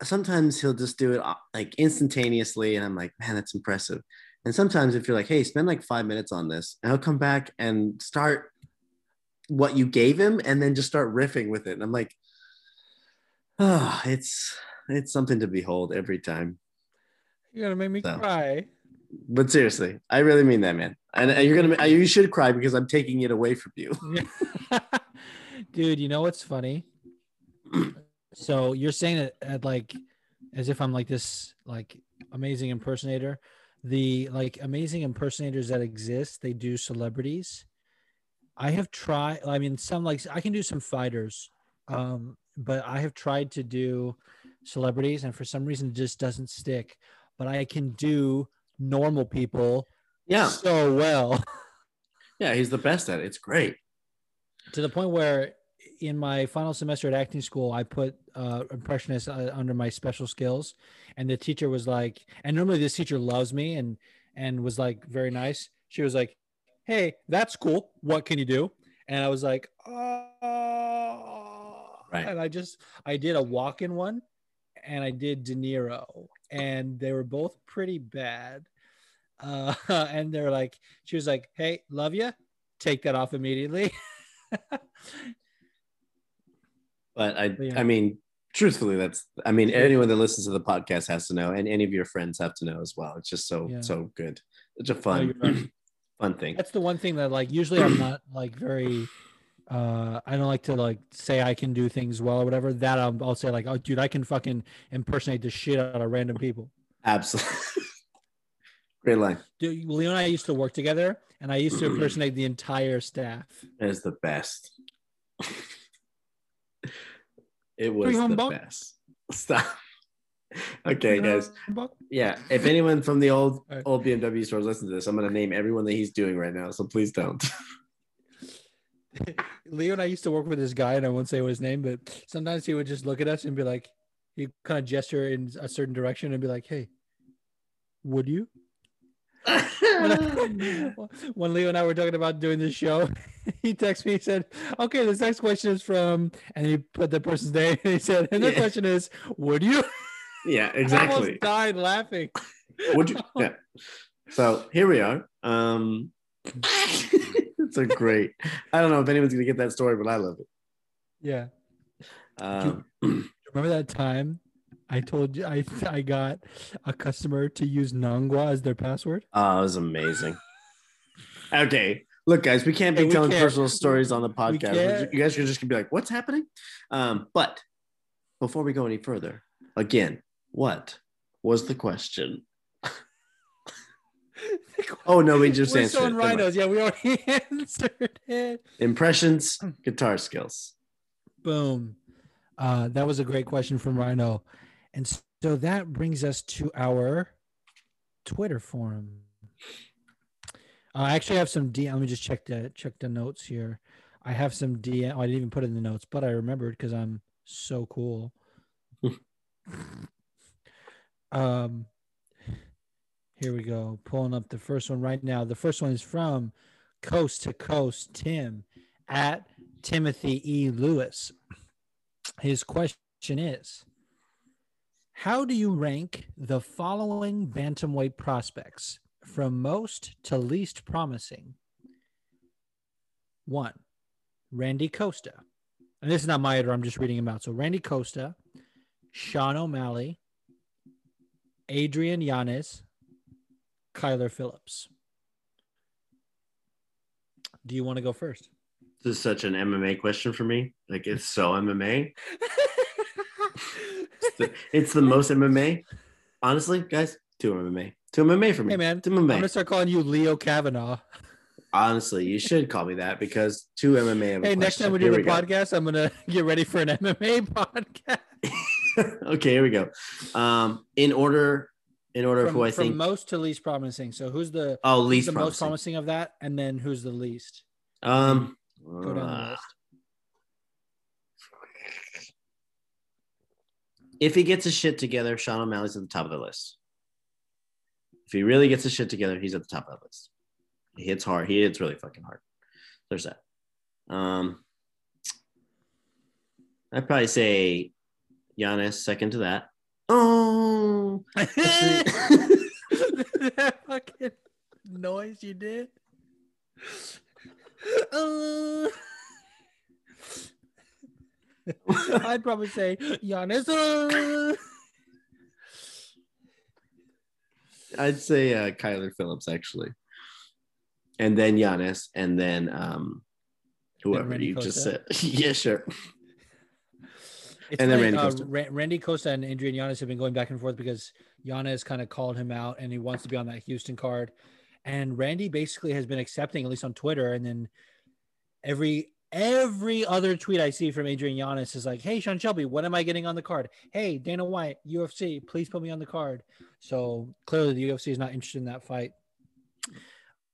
sometimes he'll just do it uh, like instantaneously, and I'm like, man, that's impressive. And sometimes if you're like, hey, spend like five minutes on this, and he'll come back and start what you gave him, and then just start riffing with it. And I'm like, oh, it's it's something to behold every time. You're gonna make me So. cry. But seriously, I really mean that, man. And and you're gonna, you should cry because I'm taking it away from you. Dude, you know what's funny? so you're saying it at like as if I'm like this like amazing impersonator. The like amazing impersonators that exist, they do celebrities. I have tried I mean some like I can do some fighters. Um but I have tried to do celebrities and for some reason it just doesn't stick. But I can do normal people Yeah, so well. yeah, he's the best at it. It's great. to the point where in my final semester at acting school i put uh impressionist uh, under my special skills and the teacher was like and normally this teacher loves me and and was like very nice she was like hey that's cool what can you do and i was like oh Right. and i just i did a walk-in one and i did de niro and they were both pretty bad uh and they're like she was like hey love you take that off immediately But I, yeah. I mean, truthfully, that's. I mean, anyone that listens to the podcast has to know, and any of your friends have to know as well. It's just so Yeah. so good. It's a fun, right. fun thing. that's the one thing that like usually i'm not like very uh i don't like to like say i can do things well or whatever that I'll, I'll say like oh dude i can fucking impersonate the shit out of random people Absolutely. Great line. dude leo and i used to work together and i used to impersonate the entire staff That is the best. it was the Buck. best. Stop. Okay, guys. Yeah, if anyone from the old right. old BMW stores listen to this, I'm gonna name everyone that he's doing right now. So please don't. Leo and i used to work with this guy and i won't say his name but sometimes he would just look at us and be like he kind of gesture in a certain direction and be like hey would you when, I- when Leo and I were talking about doing this show, he texted me. He said, "Okay, this next question is from," and he put the person's name. And he said, "And the Yeah. question is, would you?" yeah, exactly. I almost died laughing. Would you? Yeah. So here we are. Um, it's a great. I don't know if anyone's gonna get that story, but I love it. Yeah. Um, Remember that time I told you I I got a customer to use Nangwa as their password? oh, it was amazing. Okay, look, guys, we can't be Hey, we telling can't- personal stories on the podcast. You guys are just gonna be like, "What's happening?" Um, but before we go any further, again, what was the question? Oh no, we just We're answered. so it. in Never mind. rhinos. Yeah, we already answered it. Impressions, guitar skills. Boom. Uh, that was a great question from Rhino. And so that brings us to our Twitter forum. Uh, I actually have some DM. Let me just check the check the notes here. I have some DM. oh, I didn't even put it in the notes, but I remembered because I'm so cool. um, here we go. Pulling up the first one right now. The first one is from Coast to Coast Tim at Timothy E. Lewis. His question is How do you rank the following bantamweight prospects from most to least promising? One, Randy Costa. And this is not my order, I'm just reading them out. So Randy Costa, Sean O'Malley, Adrian Yanez, Kyler Phillips. Do you want to go first? This is such an MMA question for me. Like it's so MMA. It's the, it's the most MMA. Honestly, guys, two MMA. Two MMA for me. Hey man, two MMA. I'm gonna start calling you Leo Kavanaugh. Honestly, you should call me that because two MMA. Hey, next question. time we Here do the go. podcast, I'm gonna get ready for an MMA podcast. okay, here we go. Um, in order, in order of From, who I from think. most to least promising. So who's the oh, who's least the most promising. promising of that, and then who's the least? Um, Go down the uh, list. if he gets his shit together, Sean O'Malley's at the top of the list. If he really gets his shit together, he's at the top of the list. He hits hard. He hits really fucking hard. There's that. Um, I'd probably say Yanez second to that. Oh, that fucking noise you did. Uh, I'd probably say Yanez. uh. I'd say uh, Kyler Phillips actually, and then Yanez, and then um, whoever you just said. yeah, sure. It's And then funny, Randy uh, Costa. Ra- Randy Costa and Adrian Yanez have been going back and forth because Yanez kind of called him out and he wants to be on that Houston card. And Randy basically has been accepting, at least on Twitter. And then every every other tweet I see from Adrian Yanez is like, "Hey, Sean Shelby, when am I getting on the card? Hey, Dana White, UFC, please put me on the card." So clearly, the UFC is not interested in that fight.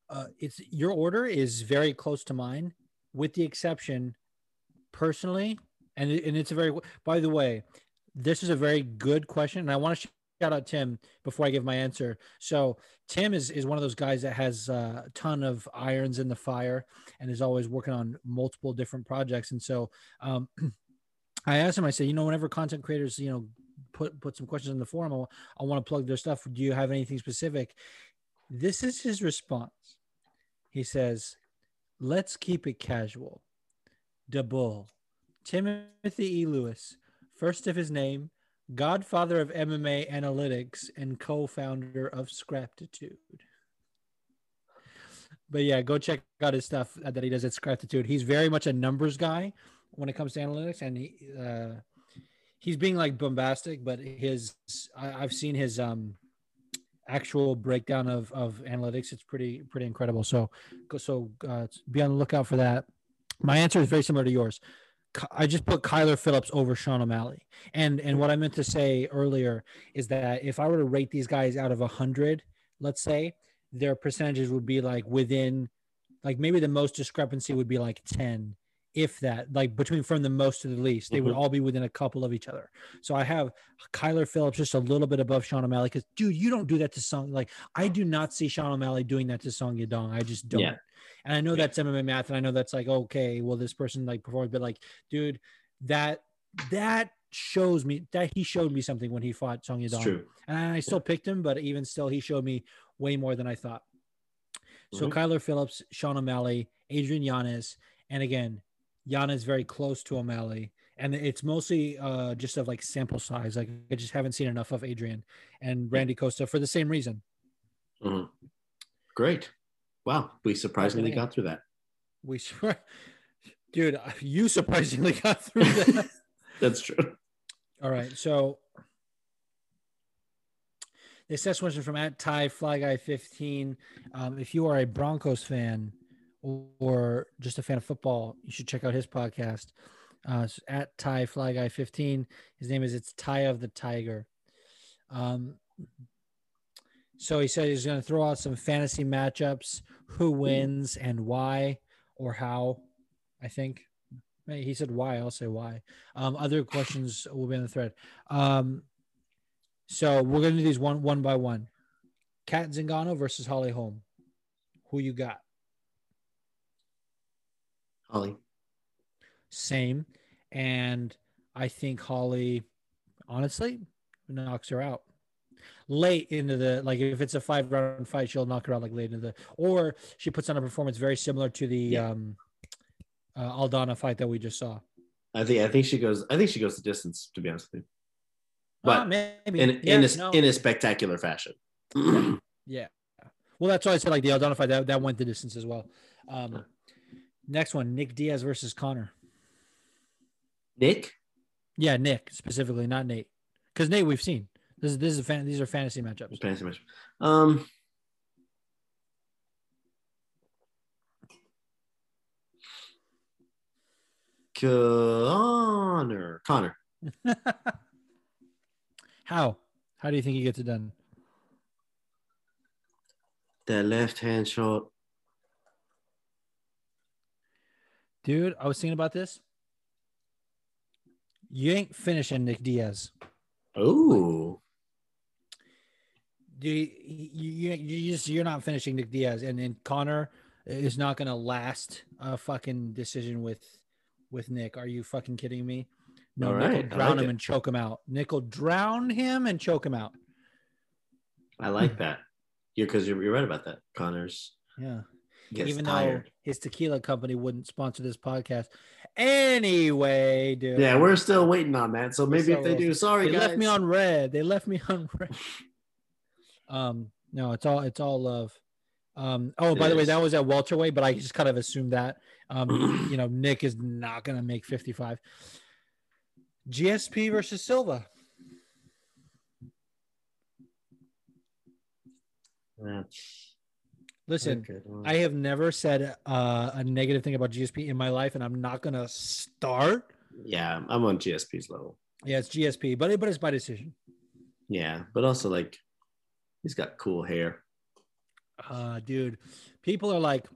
Uh, it's your order is very close to mine, with the exception, personally, and and it's a very. By the way, this is a very good question, and I want to shout out Tim before I give my answer. So Tim is is one of those guys that has a ton of irons in the fire and is always working on multiple different projects. And so um, I asked him, I said, you know, whenever content creators, you know, put put some questions in the forum, I, I want to plug their stuff. Do you have anything specific? This is his response. He says, "Let's keep it casual." De Bull, Timothy E. Lewis, first of his name, godfather of MMA analytics and co-founder of Scraptitude. But yeah, go check out his stuff that he does at Scraptitude. He's very much a numbers guy when it comes to analytics, and he uh, he's being like bombastic, but his I, I've seen his um actual breakdown of of analytics. It's pretty pretty incredible. So so uh, be on the lookout for that. My answer is very similar to yours. I just put Kyler Phillips over Sean O'Malley. And and what I meant to say earlier is that if I were to rate these guys out of a hundred, let's say, their percentages would be like within like maybe the most discrepancy would be like 10 if that like between from the most to the least they would Mhm. all be within a couple of each other so i have kyler phillips just a little bit above sean o'malley because dude you don't do that to song like i do not see sean o'malley doing that to song yadong i just don't Yeah. And i know Yeah. that's mma math and i know that's like okay well this person like performed but like dude that that shows me that he showed me something when he fought song yadong true. and I still picked him, but even still, he showed me way more than I thought. So Mhm. Kyler Phillips, Sean O'Malley, Adrian Yanez, and again, Yanez very close to O'Malley, and it's mostly uh, just of like sample size. Like I just haven't seen enough of Adrian and Randy Costa for the same reason. Mhm. Great. Wow. We surprisingly got through that. We, dude, you surprisingly got through that. That's true. All right. So this next question from at Ty Fly Guy 15. Um, if you are a Broncos fan or, just a fan of football, you should check out his podcast. Uh, at Ty Fly Guy 15. His name is It's Ty of the Tiger. Um, so he said he's going to throw out some fantasy matchups, who wins and why or how, I think. He said why. I'll say why. Um, other questions will be in the thread. Um, so we're gonna do these one one by one. Cat Zingano versus Holly Holm. Who you got? Holly. Same, and I think Holly, honestly, knocks her out late into the like if it's a five round fight, she'll knock her out like late into the or she puts on a performance very similar to the Yeah. um uh, Aldana fight that we just saw. I think I think she goes I think she goes the distance, to be honest with you. Uh, But maybe in Yeah, in a no. in a spectacular fashion. Yeah. Well, that's why I said like the Aldana fight that, that went the distance as well. Um, next one, Nick Diaz versus Conor. Nick? Yeah, Nick specifically, not Nate, because Nate we've seen. This is this is a fan, these are fantasy matchups. Fantasy matchup. Um Conor. Conor. How? How do you think he gets it done? That left hand shot. Dude, I was thinking about this. You ain't finishing Nick Diaz. Oh. Do you, you, you just you're not finishing Nick Diaz, and then Conor is not gonna last a fucking decision with with Nick. Are you fucking kidding me? No, All Nick will right, drown like him it. and choke him out. Nick will drown him and choke him out. I like that. Yeah, because you're, you're right about that. Conor's Yeah. Even tired. though his tequila company wouldn't sponsor this podcast. Anyway, dude. Yeah, we're still waiting on that. So maybe if they do, sorry they guys. left me on red. They left me on red. Um, no, it's all it's all love. Um, oh, by It the way, that was at welterweight, but I just kind of assumed that. Um, you know, Nick is not gonna make 55. GSP versus Silva. That's Listen, okay. I have never said uh, a negative thing about GSP in my life, and I'm not gonna start. yeah, I'm on GSP's level. Yeah, it's GSP, but it, but it's by decision. Yeah, but also like he's got cool hair. Uh, dude, people are like,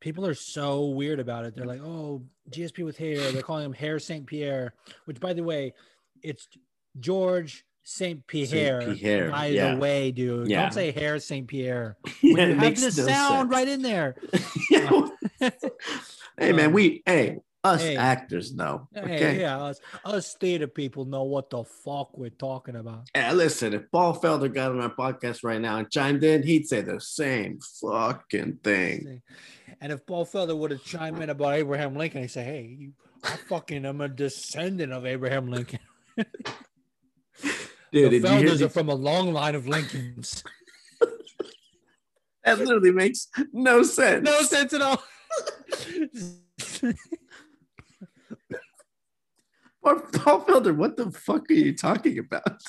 people are so weird about it. They're like, oh, GSP with hair. They're calling him Hair Saint Pierre, which, by the way, it's George Saint Pierre. Pierre, By yeah. the way, dude, Yeah. don't say Hair Saint Pierre. yeah, When you it have no sound sense. right in there. Hey man, we hey us hey. actors know. Hey, Okay. yeah, us, us theater people know what the fuck we're talking about. Hey, listen, if Paul Felder got on our podcast right now and chimed in, he'd say the same fucking thing. And if Paul Felder would have chimed in about Abraham Lincoln, he'd say, "Hey, you, I fucking am a descendant of Abraham Lincoln. Dude, the did you hear Felders are from a long line of Lincolns." that literally makes no sense. no sense at all. Paul Paul Felder, what the fuck are you talking about?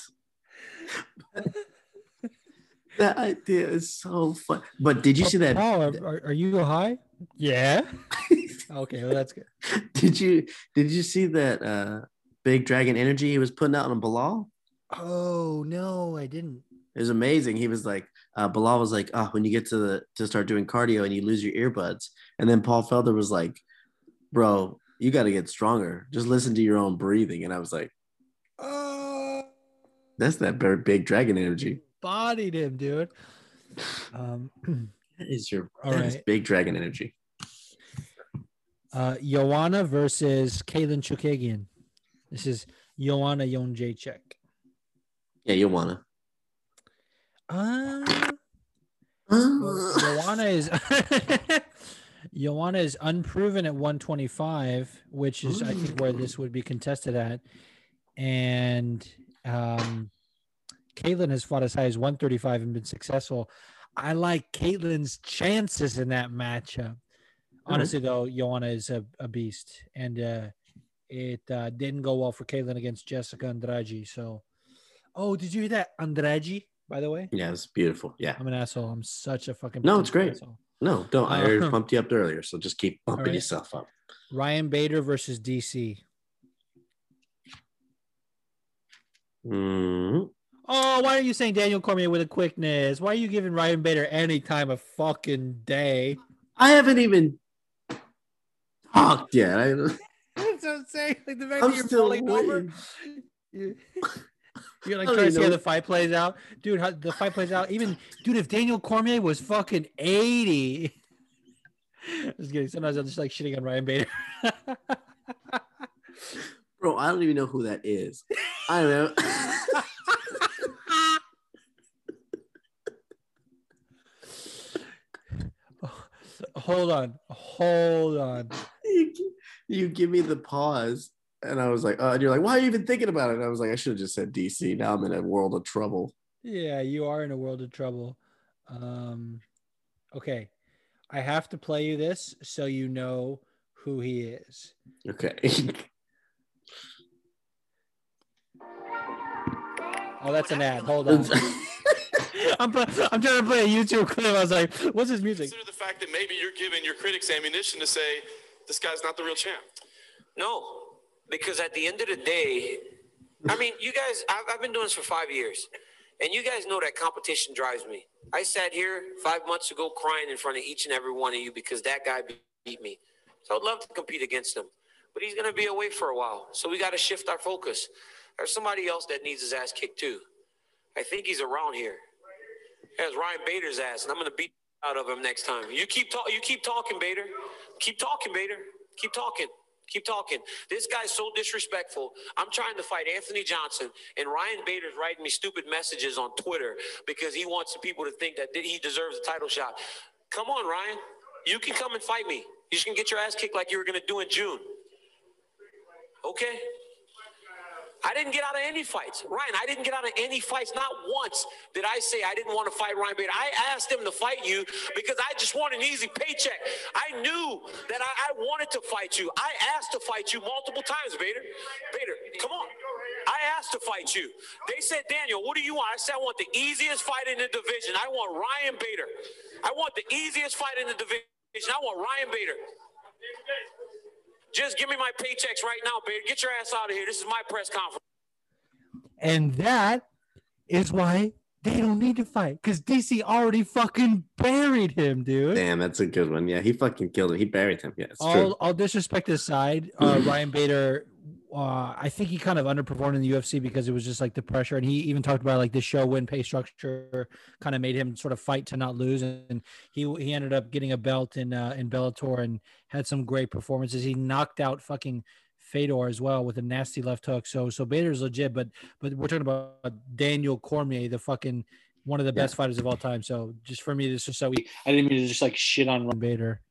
that idea is so fun. But did you see that? Paul, are, are, are you high? Yeah. okay, well that's good. Did you did you see that uh big dragon energy he was putting out on Belal? Oh no, I didn't. It was amazing. He was like, uh, Belal was like, oh, when you get to the to start doing cardio and you lose your earbuds, and then Paul Felder was like, bro, you got to get stronger. Just listen to your own breathing. And I was like, Oh, that's that very big dragon energy. bodied him, dude. Um, That is your All that is right. big dragon energy. uh, Joanna versus Katlyn Chookagian. This is Joanna Jędrzejczyk. Yeah, you wanna. Uh, Uh, Joanna is Joanna is unproven at 125, which is I think where this would be contested at, and um, Katlyn has fought as high as 135 and been successful. I like Katlyn's chances in that matchup. Honestly, though, Joanna is a, a beast, and uh, it uh, didn't go well for Katlyn against Jessica Andrade. So, oh, did you hear that Andrade? By the way, yeah, it's beautiful. Yeah. I'm an asshole. I'm such a fucking No, it's great. asshole. No, don't. I already Uh, pumped you up earlier, so just keep bumping right. yourself up. Ryan Bader versus DC. Mhm. Oh, why are you saying Daniel Cormier with a quickness? Why are you giving Ryan Bader any time of fucking day? I haven't even talked yet. I, That's what I'm saying. Like the fact I'm that you're still over. You're like trying to see how the fight plays out, dude. How the fight plays out. Even dude, if Daniel Cormier was fucking eighty, just kidding. Sometimes I'm just like shitting on Ryan Bader. Bro, I don't even know who that is. I don't know. hold on, hold on. you, you give me the pause, and I was like, uh, and you're like, why are you even thinking about it? And I was like, I should have just said DC. Now I'm in a world of trouble. Yeah, you are in a world of trouble. Um, okay, I have to play you this so you know who he is. Okay. Oh, that's an ad. Hold on. I'm, I'm trying to play a YouTube clip. I was like, what's his music? Consider the fact that maybe you're giving your critics ammunition to say this guy's not the real champ. No, because at the end of the day, I mean, you guys, I've, I've been doing this for five years, and you guys know that competition drives me. I sat here five months ago crying in front of each and every one of you because that guy beat me. So I'd love to compete against him, but he's going to be away for a while. So we got to shift our focus. There's somebody else that needs his ass kicked too. I think he's around here. Has Ryan Bader's ass, and I'm gonna beat out of him next time. You keep talking. You keep talking, Bader. Keep talking, Bader. Keep talking. Keep talking. This guy's so disrespectful. I'm trying to fight Anthony Johnson, and Ryan Bader's writing me stupid messages on Twitter because he wants the people to think that he deserves a title shot. Come on, Ryan. You can come and fight me. You can get your ass kicked like you were going to do in June. Okay? I didn't get out of any fights. Ryan, I didn't get out of any fights. Not once did I say I didn't want to fight Ryan Bader. I asked him to fight you because I just want an easy paycheck. I knew that I, I wanted to fight you. I asked to fight you multiple times, Bader. Bader, come on. I asked to fight you. They said, Daniel, what do you want? I said, I want the easiest fight in the division. I want Ryan Bader. I want the easiest fight in the division. I want Ryan Bader. Just give me my paychecks right now, Bader. Get your ass out of here. This is my press conference. And that is why they don't need to fight because DC already fucking buried him, dude. Damn, that's a good one. Yeah, he fucking killed him. He buried him. Yeah, it's all, true. all disrespect aside, uh, Ryan Bader, uh, I think he kind of underperformed in the UFC because it was just like the pressure. And he even talked about like the show win pay structure kind of made him sort of fight to not lose. And he he ended up getting a belt in uh, in Bellator and had some great performances. He knocked out fucking Fedor as well with a nasty left hook. So so Bader's legit, but but we're talking about Daniel Cormier, the fucking one of the best fighters of all time. So just for me, this is so we I didn't mean to just like shit on Ron Bader.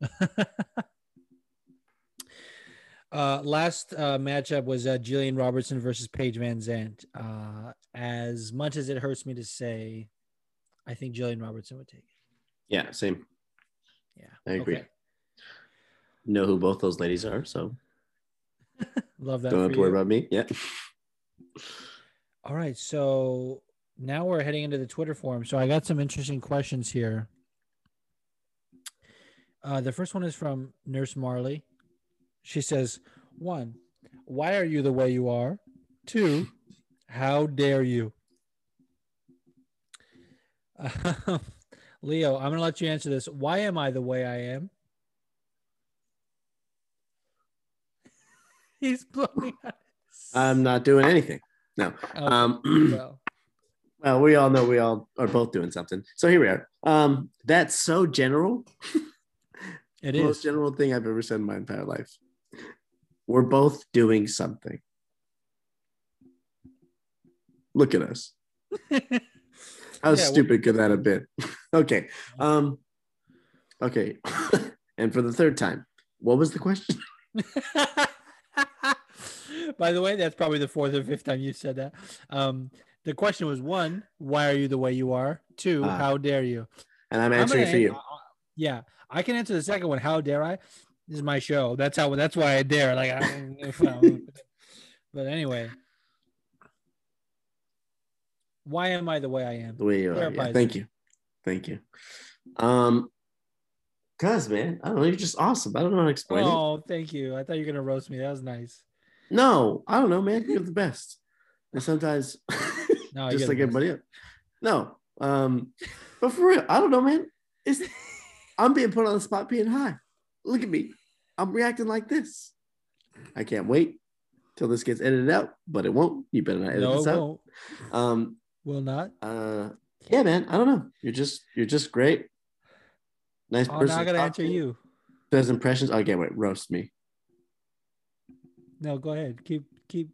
uh, last uh, matchup was uh, Gillian Robertson versus Paige VanZant. Uh, as much as it hurts me to say, I think Gillian Robertson would take it. Yeah, same. Yeah, I agree. okay. Know who both those ladies are, so Love that. don't have to worry about me. Yeah. All right, so now we're heading into the Twitter forum. So I got some interesting questions here. Uh, the first one is from Nurse Marley. She says, "One, why are you the way you are? Two, how dare you?" Leo, I'm going to let you answer this. Why am I the way I am? He's blowing. out his- I'm not doing anything. No. Okay, Um, well, well, we all know we all are both doing something. So here we are. Um, that's so general. it Most is. general thing I've ever said in my entire life. We're both doing something. Look at us. How Yeah, stupid could that have been? okay. Um, okay. and for the third time, what was the question? By the way, that's probably the fourth or fifth time you said that. Um, the question was one, why are you the way you are? Two, Ah. how dare you? And I'm I'm answering gonna for you. uh, yeah, I can answer the second one. How dare I? This is my show. That's how. That's why I dare. Like, I, if, um, but anyway, why am I the way I am? The way you are. Yeah, thank you. Thank you. Um, cause man, I don't know. You're just awesome. I don't know how to explain it. Oh, thank you. I thought you were gonna roast me. That was nice. No, I don't know, man. You're the best. And sometimes, No, just like everybody else. No, um, but for real, I don't know, man. It's I'm being put on the spot, being high. Look at me. I'm reacting like this. I can't wait till this gets edited out, but it won't. You better not edit No, this it out. won't. Um, Will not. uh, yeah, man. I don't know. You're just you're just great. Nice Oh, person. now I to gotta answer you. Does impressions? Oh, okay, wait. Roast me. No, go ahead. Keep keep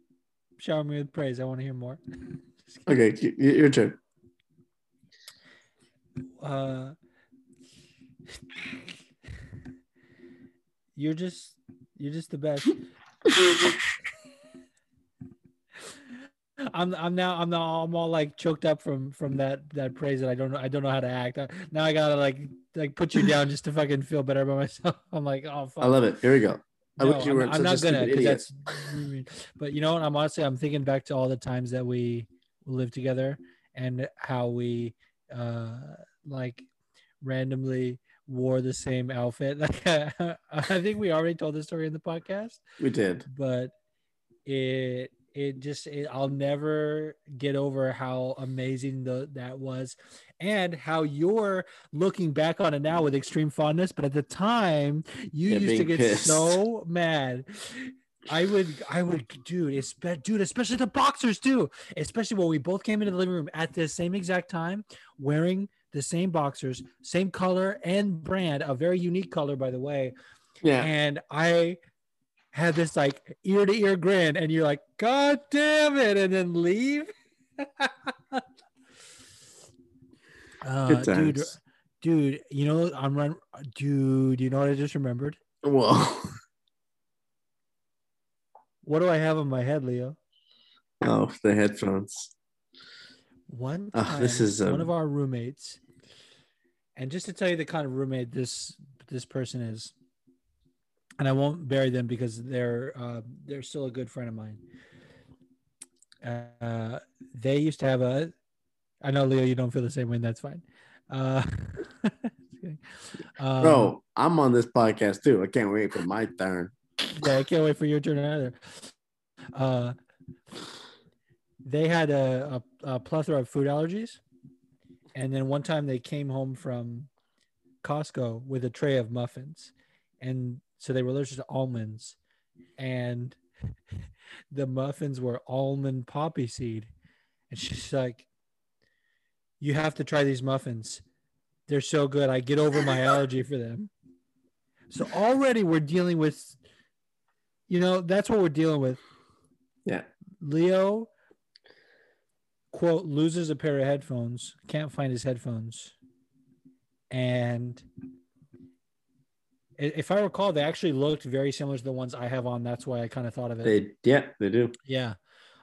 showering me with praise. I want to hear more. Okay, your turn. uh, you're just you're just the best. I'm I'm now I'm now I'm all like choked up from from that that praise that I don't know I don't know how to act. Uh, Now I gotta like like put you down just to fucking feel better about myself. I'm like oh fuck. I love it. Here we go. I No, wish you I'm, weren't I'm such not a gonna because idiot. that's. But you know what? I'm honestly I'm thinking back to all the times that we lived together and how we uh like randomly wore the same outfit. Like I think we already told the story in the podcast, We did. but it it just it, I'll never get over how amazing the that was and how you're looking back on it now with extreme fondness but at the time you Yeah, used to get pissed. so mad I would, I would, dude, it's dude, especially the boxers too. Especially when we both came into the living room at the same exact time, wearing the same boxers, same color and brand, a very unique color, by the way. Yeah. And I had this like ear to ear grin, and you're like, God damn it, and then leave. uh, dude, dude, you know, I'm run, dude, you know what I just remembered? Whoa. What do I have on my head, Leo? Oh, the headphones. One Oh, time, this is, one um, of our roommates, and just to tell you the kind of roommate this this person is, and I won't bury them because they're uh, they're still a good friend of mine. Uh, they used to have a. I know Leo, you don't feel the same way. And that's fine. Uh. Um, Bro, I'm on this podcast too. I can't wait for my turn. yeah, I can't wait for your turn either. Uh, they had a, a, a plethora of food allergies, and then one time they came home from Costco with a tray of muffins, and so they were allergic to almonds, and the muffins were almond poppy seed, and she's like, "You have to try these muffins. They're so good. I get over my allergy for them." So already we're dealing with you know, that's what we're dealing with. Yeah. Leo, quote, loses a pair of headphones, can't find his headphones. And if I recall, they actually looked very similar to the ones I have on. That's why I kind of thought of it. They yeah, they do. Yeah.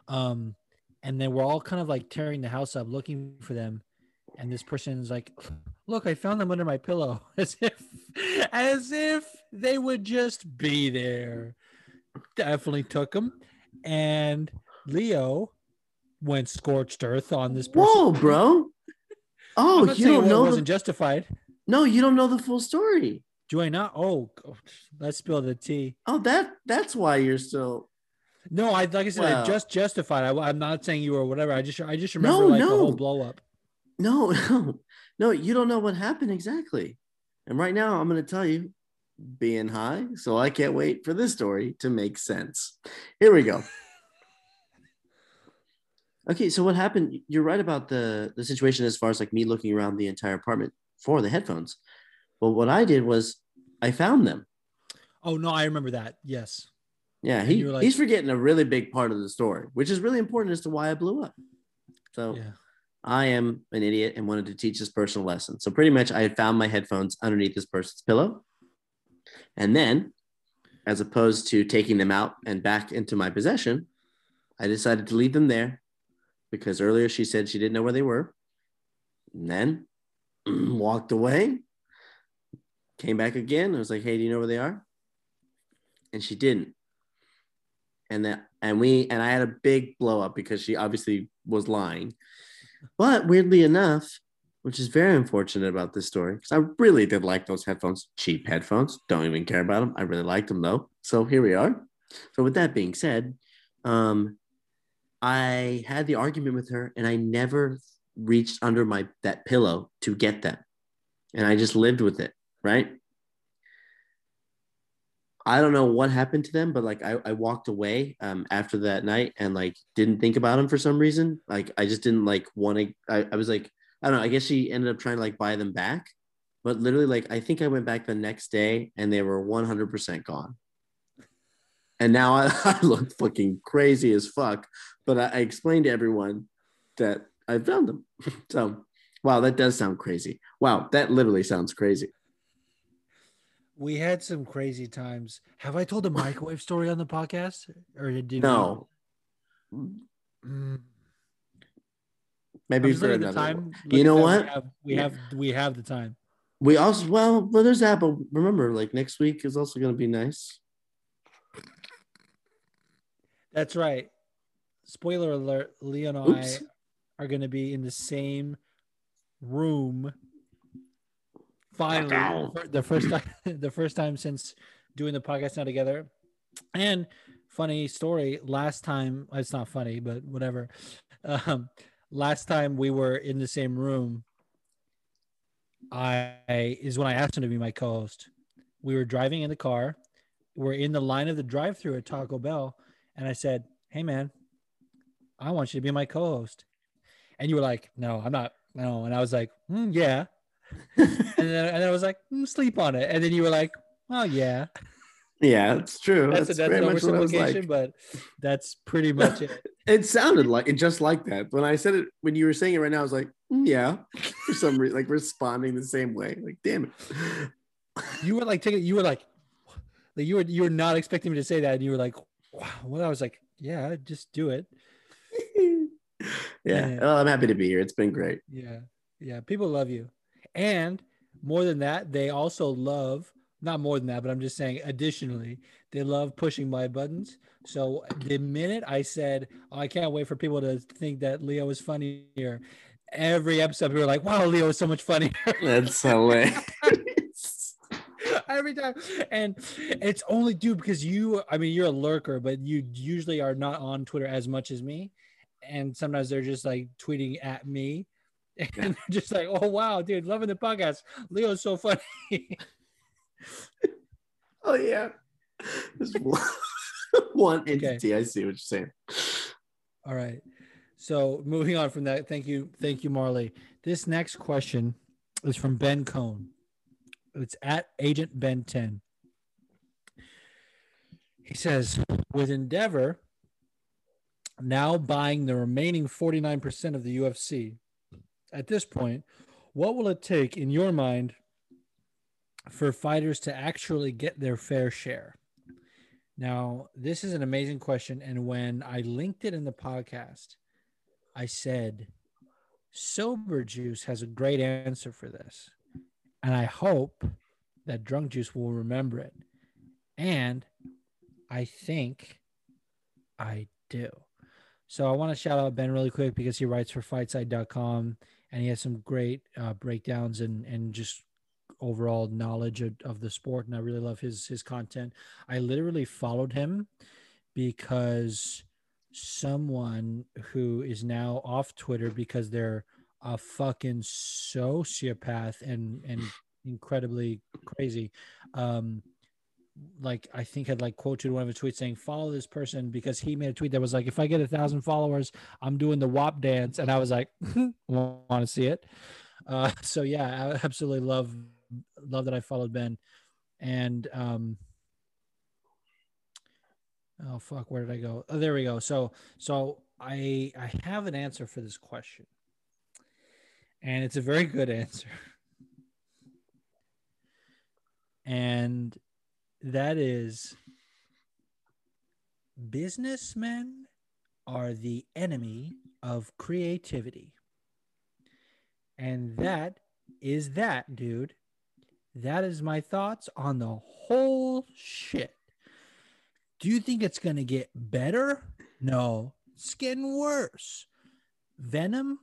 Um, and then we're all kind of like tearing the house up looking for them. And this person's like, look, I found them under my pillow. As if as if they would just be there. Definitely took them. And Leo went scorched earth on this person. Whoa, bro. Oh, you don't it know wasn't the, justified. No, you don't know the full story. Do I not? Oh, oh, let's spill the tea. Oh, that that's why you're still No, I like I said, I just justified. I, am not saying you were whatever. I just I just remember No, like the whole blow up. No, no, no, you don't know what happened exactly. And right now, I'm going to tell you, being high. So I can't wait for this story to make sense. Here we go. Okay, so what happened? You're right about the the situation as far as like me looking around the entire apartment for the headphones. But what I did was I found them. Oh no, I remember that. Yes. Yeah, he, like- he's forgetting a really big part of the story, which is really important as to why I blew up. So Yeah. I am an idiot and wanted to teach this person a lesson. So pretty much I had found my headphones underneath this person's pillow. And then, as opposed to taking them out and back into my possession, I decided to leave them there because earlier she said she didn't know where they were. And then walked away, came back again. I was like, hey, do you know where they are? And she didn't. And that and we and I had a big blow up because she obviously was lying. But weirdly enough, which is very unfortunate about this story, because I really did like those headphones, cheap headphones. Don't even care about them. I really liked them though. So here we are. So with that being said, um, I had the argument with her, and I never reached under my that pillow to get them, and I just lived with it. Right. I don't know what happened to them, but like I, I walked away um, after that night and like didn't think about them for some reason. Like I just didn't like want to. I, I was like, I don't know. I guess she ended up trying to like buy them back, but literally like I think I went back the next day and they were 100% gone. And now I, I look fucking crazy as fuck. But I, I explained to everyone that I found them. so wow, that does sound crazy. Wow, that literally sounds crazy. We had some crazy times. Have I told the microwave story on the podcast? Or did you No, Mm. maybe for another. the time. You know what? We have we Yeah. have we have the time. We also well, well, there's that, but remember, like next week is also going to be nice. That's right. Spoiler alert: Leo and Oops. I are going to be in the same room. Finally, Ow. the first time, the first time since doing the podcast now together. And funny story: last time, it's not funny, but whatever. Um, last time we were in the same room, I is when I asked him to be my co-host. We were driving in the car. We're in the line of the drive-through at Taco Bell, and I said, "Hey, man, I want you to be my co-host," and you were like, "No, I'm not." No, and I was like, "Hmm, "Yeah," and then and then I was like, "Hmm, "Sleep on it," and then you were like, "Oh yeah." Yeah, it's true. That's, That's, that's, very an much what I was oversimplification, like. but that's pretty much it. It sounded like it just like that. When I said it, when you were saying it right now, I was like, "Mm, yeah, for some reason, like responding the same way. Like, damn it. You were like taking. You were like, like you were you were not expecting me to say that, and you were like. Well, I was like, "Yeah, just do it." yeah. Well, I'm happy to be here. It's been great. Yeah. Yeah. People love you. And more than that, they also love, not more than that, but I'm just saying, additionally, they love pushing my buttons. So the minute I said, oh, I can't wait for people to think that Leo is funnier, every episode we were like, wow, Leo is so much funnier. That's hilarious. every time. And it's only due because you, I mean, you're a lurker, but you usually are not on Twitter as much as me. And sometimes they're just like tweeting at me. And they're just like, oh, wow, dude, loving the podcast. Leo's so funny. oh yeah. Just one, one entity. I see what you're saying. All right. So moving on from that, thank you, thank you, Marley. This next question is from Ben Cohn. It's at Agent Ben 10. He says, with Endeavor now buying the remaining 49% of the UFC, at this point, what will it take in your mind for fighters to actually get their fair share? Now, this is an amazing question. And when I linked it in the podcast, I said, Sober Juice has a great answer for this. And I hope that Drunk Juice will remember it. And I think I do. So I want to shout out Ben really quick because he writes for fightside.com and he has some great uh, breakdowns and, and just overall knowledge of, of the sport. And I really love his, his content. I literally followed him because someone who is now off Twitter because they're a fucking sociopath and and incredibly crazy. Um, like I think had like quoted one of his tweets saying, "Follow this person," because he made a tweet that was like, "If I get a thousand followers, I'm doing the WAP dance," and I was like, "Want to see it?" Uh, so yeah, I absolutely love love that I followed Ben, and um, oh fuck, where did I go? Oh, there we go. So so I I have an answer for this question, and it's a very good answer, and that is businessmen are the enemy of creativity. And that is that, dude. That is my thoughts on the whole shit. Do you think it's going to get better? No, it's getting worse. Venom,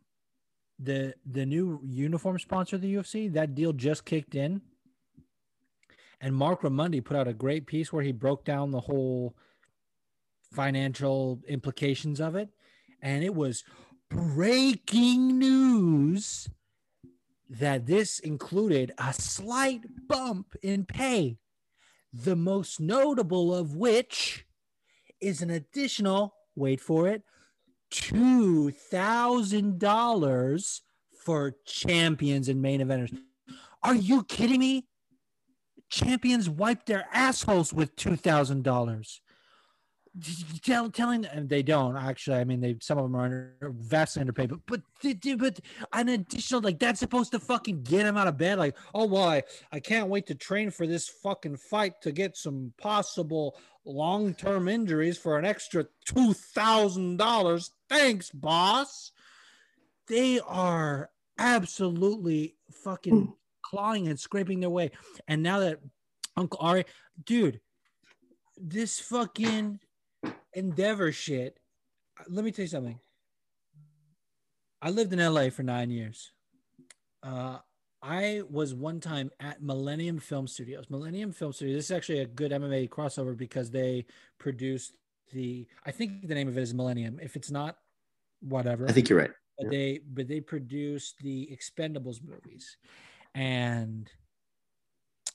the the new uniform sponsor of the UFC, that deal just kicked in. And Marc Raimondi put out a great piece where he broke down the whole financial implications of it. And it was breaking news that this included a slight bump in pay, the most notable of which is an additional, wait for it, $2,000 for champions and main eventers. Are you kidding me? Champions wipe their assholes with $2,000 tell, telling and they don't actually. I mean, they some of them are under, vastly underpaid, but but but an additional like that's supposed to fucking get them out of bed. Like, oh well, I, I can't wait to train for this fucking fight to get some possible long term injuries for an extra two thousand dollars. Thanks, boss. They are absolutely fucking clawing and scraping their way, and now that Uncle Ari, dude, this fucking endeavor shit. Let me tell you something. I lived in LA for nine years. Uh, I was one time at Millennium Film Studios. Millennium Film Studios. This is actually a good MMA crossover because they produced the. I think the name of it is Millennium. If it's not, whatever. I think you're right. But they but they produced the Expendables movies, and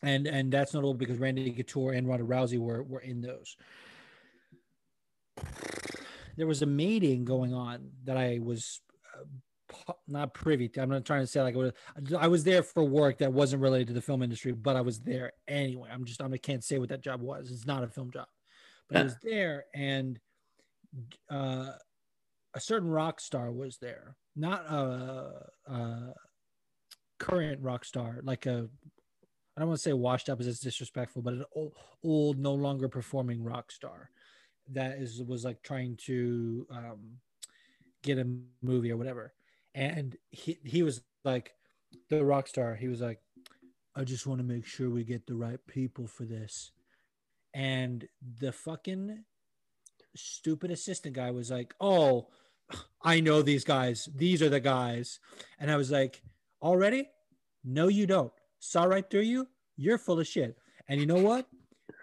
and and that's notable because Randy Couture and Ronda Rousey were were in those. There was a meeting going on that I was uh, not privy to. I'm not trying to say like I was, I was there for work that wasn't related to the film industry, but I was there anyway. I'm just I can't say what that job was. It's not a film job, but Yeah. was there, and uh, a certain rock star was there, not a, a current rock star, like a I don't want to say washed up as it's disrespectful, but an old, old, no longer performing rock star that is was like trying to um, get a movie or whatever, and he he was like the rock star. He was like, I just want to make sure we get the right people for this, and the fucking stupid assistant guy was like, oh. I know these guys. These are the guys. And I was like, already? No, you don't. Saw right through you. You're full of shit. And you know what?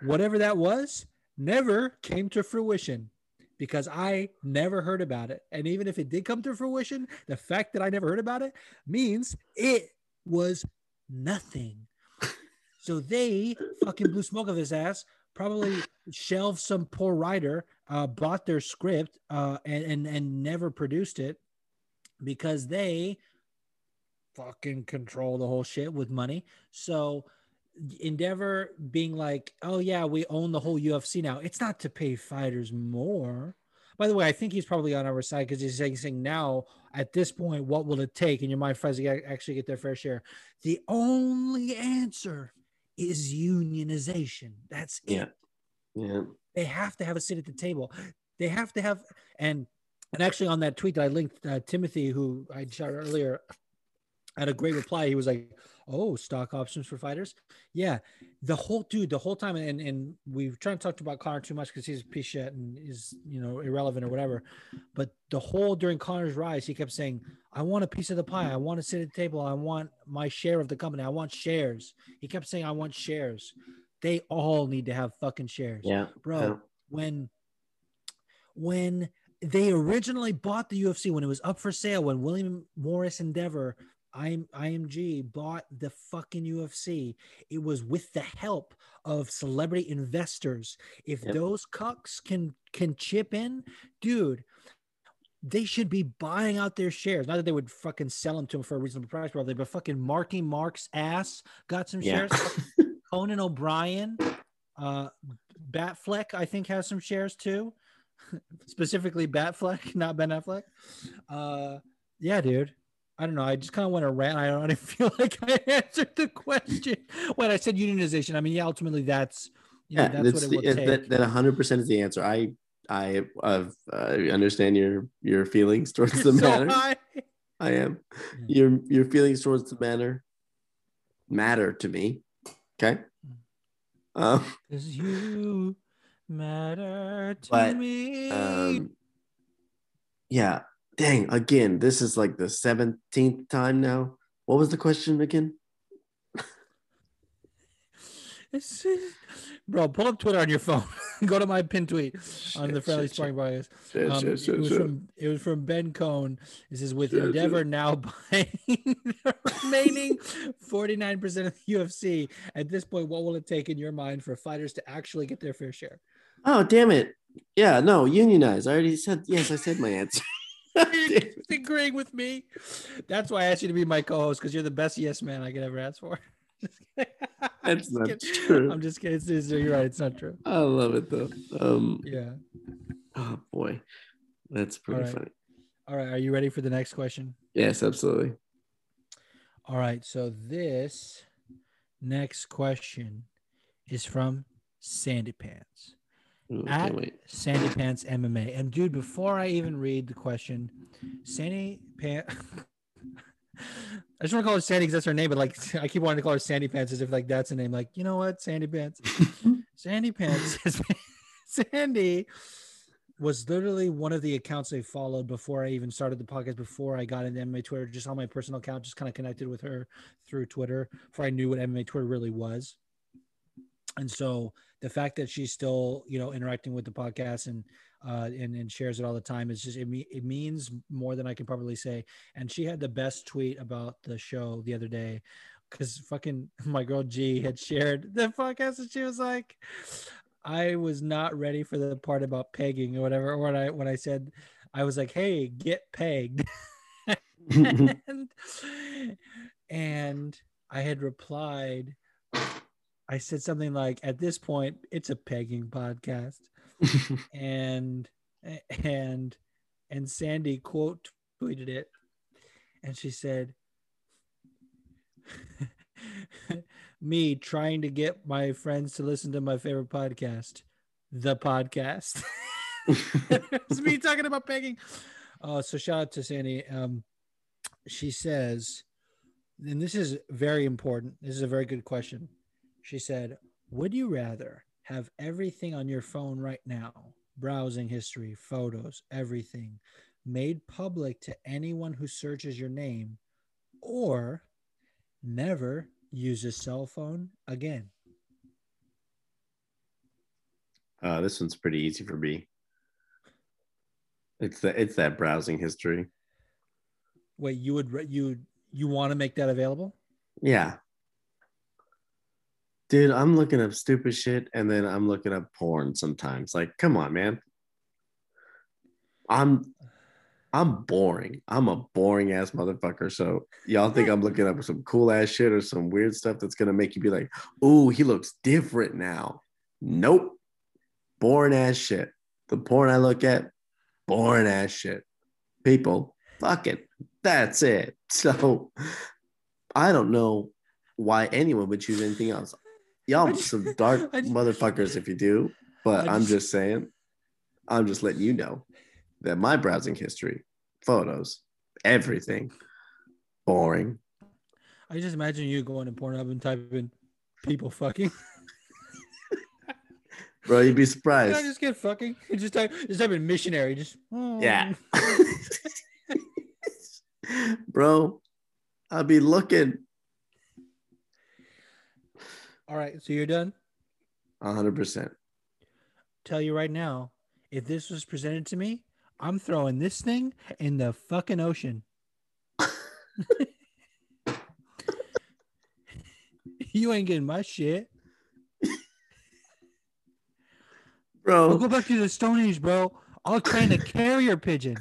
Whatever that was never came to fruition because I never heard about it. And even if it did come to fruition, the fact that I never heard about it means it was nothing. So they fucking blew smoke of his ass, probably shelved some poor writer, uh, bought their script, uh, and, and and never produced it because they fucking control the whole shit with money. So Endeavor being like, oh yeah, we own the whole UFC now. It's not to pay fighters more. By the way, I think he's probably on our side because he's saying, now at this point, what will it take And your mind to actually get their fair share? The only answer is unionization. That's it. Yeah. Yeah. They have to have a seat at the table. They have to have and and actually on that tweet that I linked uh, Timothy, who I shot earlier, had a great reply. He was like, "Oh, stock options for fighters." Yeah, the whole dude, the whole time, and and we've tried to talk about Conor too much because he's a piece shit and is you know irrelevant or whatever. But the whole during Conor's rise, he kept saying, "I want a piece of the pie. I want to sit at the table. I want my share of the company. I want shares." He kept saying, "I want shares." They all need to have fucking shares Yeah. bro Yeah. when when they originally bought the UFC when it was up for sale when William Morris Endeavor IM, IMG bought the fucking UFC it was with the help of celebrity investors if Yep. those cucks can can chip in dude they should be buying out their shares. Not that they would fucking sell them to them for a reasonable price, probably, but fucking Marky Mark's ass got some Yeah. shares. Conan O'Brien, uh, Batfleck, I think has some shares too. Specifically Batfleck, not Ben Affleck. Uh, yeah, dude. I don't know. I just kind of went a rant. I don't even feel like I answered the question when I said unionization. I mean, yeah, ultimately that's you yeah, that's that's what it the, will take. that that hundred percent is the answer. I I uh, I understand your your feelings towards the So matter. high. I am. Your your feelings towards the matter matter to me. Okay. Um, Cause you matter to But, me. um, yeah. Dang. Again, this is like the seventeenth time now. What was the question again? Bro, pull up Twitter on your phone. Go to my pin tweet on the Shit, Friendly shit, Sparring Podcast. shit, Um, shit, shit, it was from it was from Ben Cohn. It says with Endeavor now buying the remaining 49% of the UFC. At this point, what will it take in your mind for fighters to actually get their fair share? Oh damn it! Yeah, no, unionize. I already said yes. I said my answer. You're agreeing with me. That's why I asked you to be my co-host because you're the best yes man I could ever ask for. That's not kidding. true. I'm just kidding. It's, it's- you're right. It's not true. I love it though. Um, Yeah. oh boy, that's pretty right. funny. All right. Are you ready for the next question? Yes, absolutely. All right. So this next question is from Sandy Pants. Ooh, At wait. Sandy Pants MMA. And dude, before I even read the question, Sandy Pants. I just want to call her Sandy because that's her name, but like I keep wanting to call her Sandy Pants as if like that's a name. Like, you know what, Sandy Pants. Sandy Pants Sandy was literally one of the accounts I followed before I even started the podcast, before I got into MMA Twitter, just on my personal account, just kind of connected with her through Twitter before I knew what MMA Twitter really was. And so the fact that she's still, you know, interacting with the podcast and uh, and, and shares it all the time is just it, me- it means more than I can probably say. And she had the best tweet about the show the other day, because fucking my girl G had shared the podcast and she was like, I was not ready for the part about pegging or whatever. Or when I when I said I was like, hey, get pegged. and, and I had replied, I said something like, at this point, it's a pegging podcast. and and and Sandy quote tweeted it. And she said me trying to get my friends to listen to my favorite podcast the podcast. It's me talking about pegging. Uh so shout out to Sandy. Um she says and this is very important. This is a very good question she said would you rather have everything on your phone right now browsing history, photos, everything made public to anyone who searches your name, or never use a cell phone again. Uh, this one's pretty easy for me. It's that it's that browsing history. Wait, you would you you want to make that available? Yeah. Dude, I'm looking up stupid shit and then I'm looking up porn sometimes. Like, come on, man. I'm I'm boring. I'm a boring ass motherfucker. So y'all think I'm looking up some cool ass shit or some weird stuff that's gonna make you be like, "Ooh, he looks different now." Nope. Boring ass shit. The porn I look at, boring ass shit. People, fuck it. That's it. So I don't know why anyone would choose anything else. Y'all some dark motherfuckers if you do, but I'm just saying, I'm just letting you know that my browsing history, photos, everything, boring. I just imagine you going to Pornhub and typing people fucking. Bro, you'd be surprised. I surprised. just get fucking. Just type, just type in missionary. Just oh. Yeah. Hmm. Bro, I'll be looking All right, so you're done. 100%. Tell you right now, if this was presented to me, I'm throwing this thing in the fucking ocean. you ain't getting my shit. Bro. I'll go back to the Stone Age, bro. I'll train a carrier pigeon.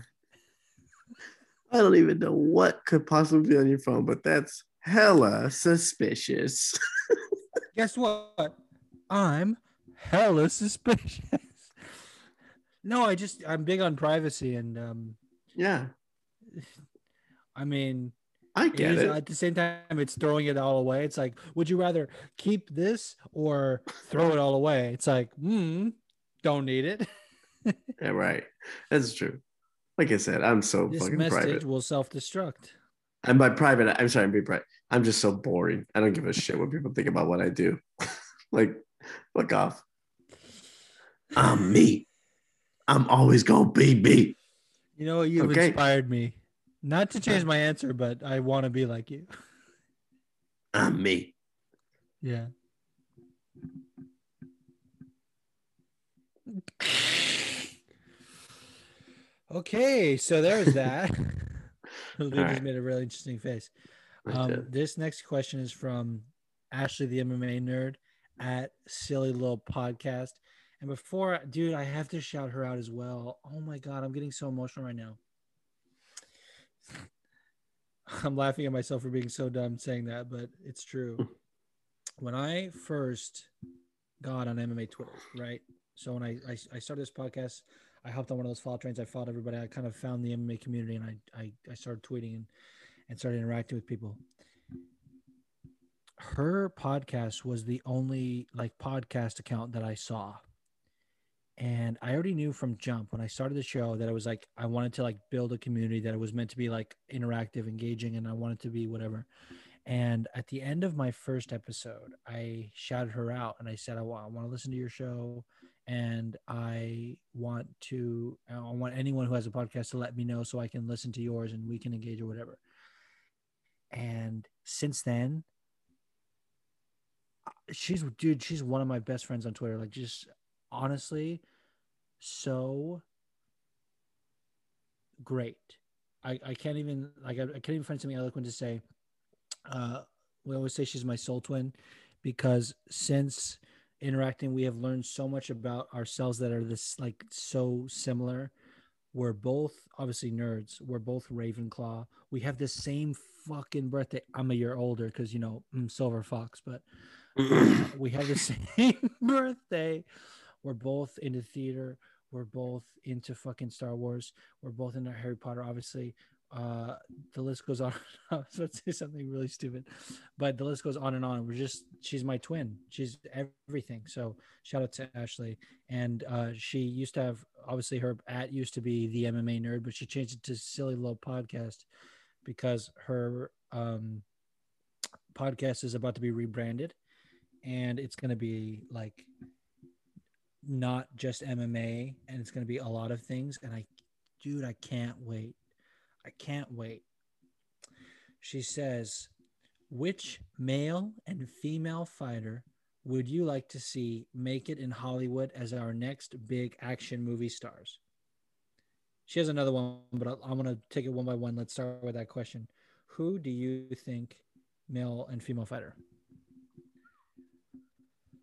I don't even know what could possibly be on your phone, but that's hella suspicious. Guess what? I'm hella suspicious. no, I just I'm big on privacy and um yeah. I mean I get is- it. At the same time, it's throwing it all away. It's like, would you rather keep this or throw it all away? It's like, hmm, don't need it. Yeah, right. That's true. Like I said, I'm so this fucking message private. will self-destruct. And by private, I'm sorry, I'm being private. I'm just so boring. I don't give a shit what people think about what I do. like, fuck off. I'm me. I'm always gonna be me. You know, what? you've Okay. inspired me. Not to change uh, my answer, but I want to be like you. I'm me. Yeah. Okay, so there's that. Luke right. made a really interesting face. Um, this next question is from Ashley, the MMA nerd, at Silly Little Podcast. And before, dude, I have to shout her out as well. Oh my god, I'm getting so emotional right now. I'm laughing at myself for being so dumb saying that, but it's true. when I first got on MMA Twitter, right? So when I, I I started this podcast, I hopped on one of those follow trains. I followed everybody. I kind of found the MMA community, and I I, I started tweeting and and started interacting with people. Her podcast was the only like podcast account that I saw. And I already knew from jump when I started the show that I was like I wanted to like build a community that it was meant to be like interactive, engaging, and I wanted to be whatever. And at the end of my first episode, I shouted her out and I said, I want, I want to listen to your show. And I want to, I want anyone who has a podcast to let me know so I can listen to yours and we can engage or whatever. And since then, she's, dude, she's one of my best friends on Twitter. Like, just honestly, so great. I, I can't even, like, I, I can't even find something eloquent to say uh, we always say she's my soul twin because since interacting, we have learned so much about ourselves that are this like so similar. We're both obviously nerds. We're both Ravenclaw. We have the same fucking birthday. I'm a year older because you know I'm Silver Fox, but we have the same birthday. We're both into theater. We're both into fucking Star Wars. We're both into Harry Potter, obviously. Uh, the list goes on. I was about to say something really stupid, but the list goes on and on. We're just, she's my twin. She's everything. So shout out to Ashley. And uh, she used to have, obviously, her at used to be the MMA nerd, but she changed it to Silly Little Podcast because her um, podcast is about to be rebranded and it's going to be like not just MMA and it's going to be a lot of things and I dude I can't wait. I can't wait. She says, "Which male and female fighter would you like to see make it in Hollywood as our next big action movie stars?" She has another one, but I'll- I'm going to take it one by one. Let's start with that question. Who do you think male and female fighter?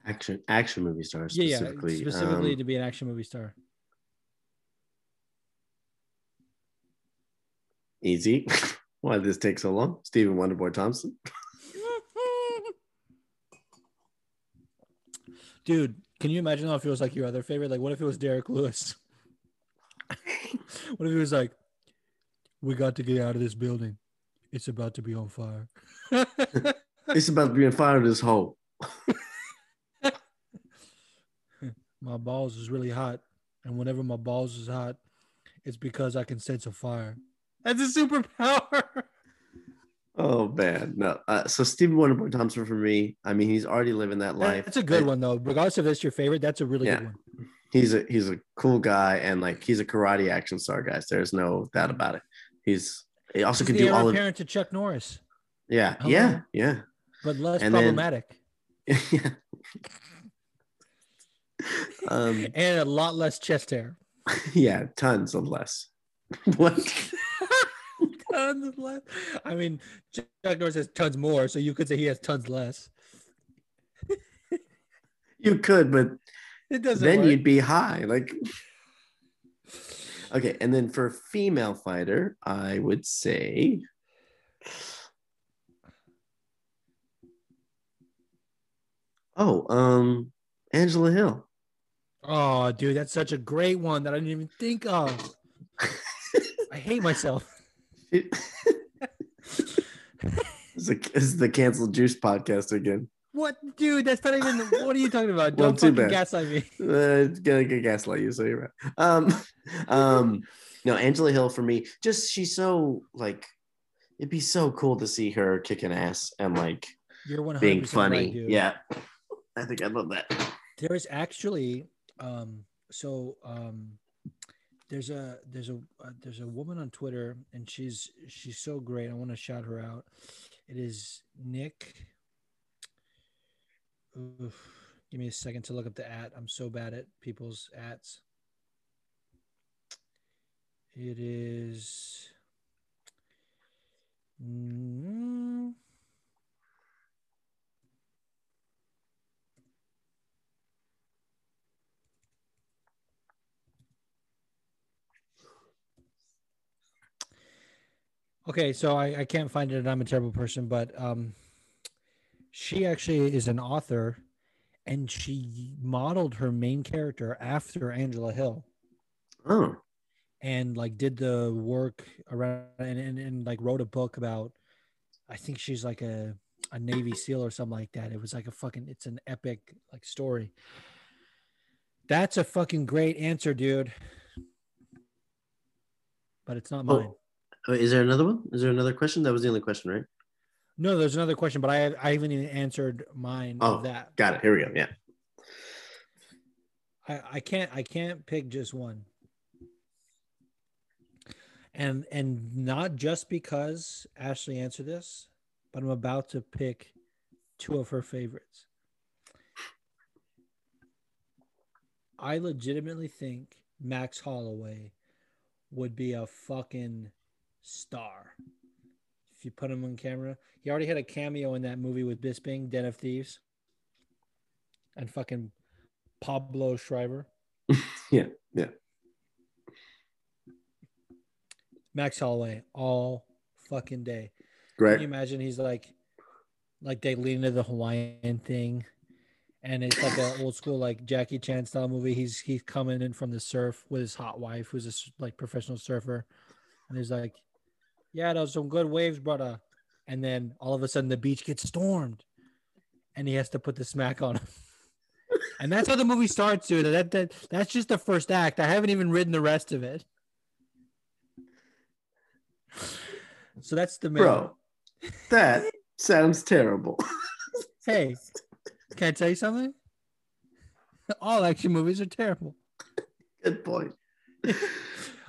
Action action movie stars Yeah, yeah, specifically. specifically Um, to be an action movie star. easy. Why did this take so long? Stephen Wonderboy Thompson. Dude, can you imagine though if it was like your other favorite? Like, what if it was Derrick Lewis? What if he was like, "We got to get out of this building. It's about to be on fire." It's about to be on fire this hole. my balls is really hot, and whenever my balls is hot, it's because I can sense a fire. That's a superpower. Oh man, no. Uh, so Stephen Wonderboy Thompson for me. I mean, he's already living that life. That's a good one though. Regardless if it's your favorite, that's a really Yeah. good one. He's a he's a cool guy, and like he's a karate action star, guys. There's no doubt about it. He's he also He's the do all of apparent to Chuck Norris, yeah, Hello? yeah, yeah. but less And then- problematic yeah. um, and a lot less chest hair. yeah, tons of less. what? tons less. I mean, Chuck Norris has tons more, so you could say he has tons less. You could, but It doesn't. then work. you'd be high. Like, okay. And then for female fighter, I would say, oh, um, Angela Hill. Oh, dude, that's such a great one that I didn't even think of. I hate myself. It- This a, this is the canceled juice podcast again. What, dude? That's not even. What are you talking about? Don't too fucking bad. gaslight me. Uh, gonna gaslight you, so you're right. Um, um, no, Angela Hill for me, just she's so like, it'd be so cool to see her kicking ass and like You're one being funny. right, yeah, I think I love that. There is actually, um, so um, there's a there's a uh, there's a woman on Twitter, and she's she's so great. I want to shout her out. It is Nick. Oof. Give me a second to look up the at. I'm so bad at people's ats. It is. Mm, Okay, so I, I can't find it, and I'm a terrible person, but um, she actually is an author, and she modeled her main character after Angela Hill, Oh, and like did the work around, and, and, and like wrote a book about. I think she's like a a Navy SEAL or something like that. It was like a fucking. It's an epic like story. That's a fucking great answer, dude. But it's not Oh. mine. Uh, is there another one? Is there another question? That was the only question, right? No, there's another question, but I I haven't even answered mine Oh, of that. got it. Here we go. Yeah. I, I can't I can't pick just one. And and not just because Ashley answered this, but I'm about to pick two of her favorites. I legitimately think Max Holloway would be a fucking star. If you put him on camera, he already had a cameo in that movie with Bisping, Den of Thieves, and fucking Pablo Schreiber. Yeah, yeah. Max Holloway all fucking day. Great. Can you imagine he's like, like they lean into the Hawaiian thing, and it's like an old school like Jackie Chan style movie. He's he's coming in from the surf with his hot wife, who's a like professional surfer, and he's like, "Yeah, those some good waves, brother." And then all of a sudden the beach gets stormed, and he has to put the smack on him. And that's how the movie starts, dude. That, that that's just the first act. I haven't even written the rest of it. So that's the main. Bro, that sounds terrible. Hey, can I tell you something? All action movies are terrible. Good point.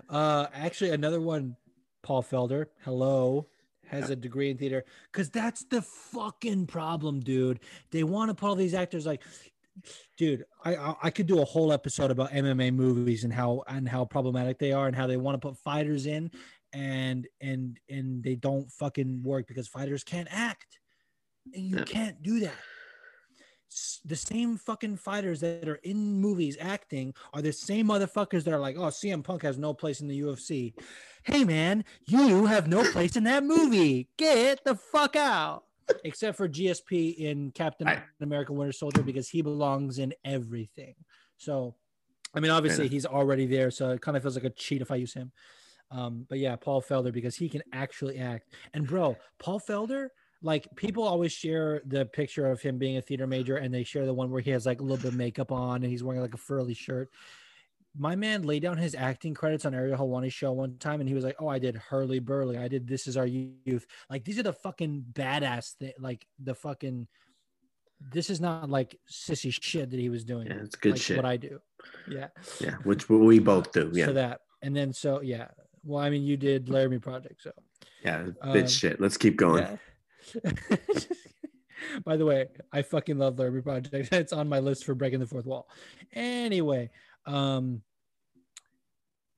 Uh, actually, another one, Paul Felder. Hello, has a degree in theater because that's the fucking problem, dude. They want to put all these actors like, dude. I, I I could do a whole episode about MMA movies and how and how problematic they are and how they want to put fighters in and and and they don't fucking work because fighters can't act, and you Yeah. can't do that. The same fucking fighters that are in movies acting are the same motherfuckers that are like, oh, CM Punk has no place in the UFC. Hey, man, you have no place in that movie. Get the fuck out. Except for GSP in Captain I- America Winter Soldier because he belongs in everything. So, I mean, obviously he's already there. So it kind of feels like a cheat if I use him. Um, but yeah, Paul Felder because he can actually act. And bro, Paul Felder, like people always share the picture of him being a theater major and they share the one where he has like a little bit of makeup on and he's wearing like a furry shirt. My man laid down his acting credits on Ariel Helwani's show one time and he was like, Oh, I did Hurlyburly. I did This Is Our Youth. Like these are the fucking badass thing, like the fucking this is not like sissy shit that he was doing. Yeah, it's good like shit. What I do. Yeah. Yeah, which we both do. Yeah, So that and then so yeah. Well, I mean you did Laramie Project, so yeah, um, shit. Let's keep going. yeah. By the way, I fucking love Laramie Project. It's on my list for breaking the fourth wall. Anyway, um,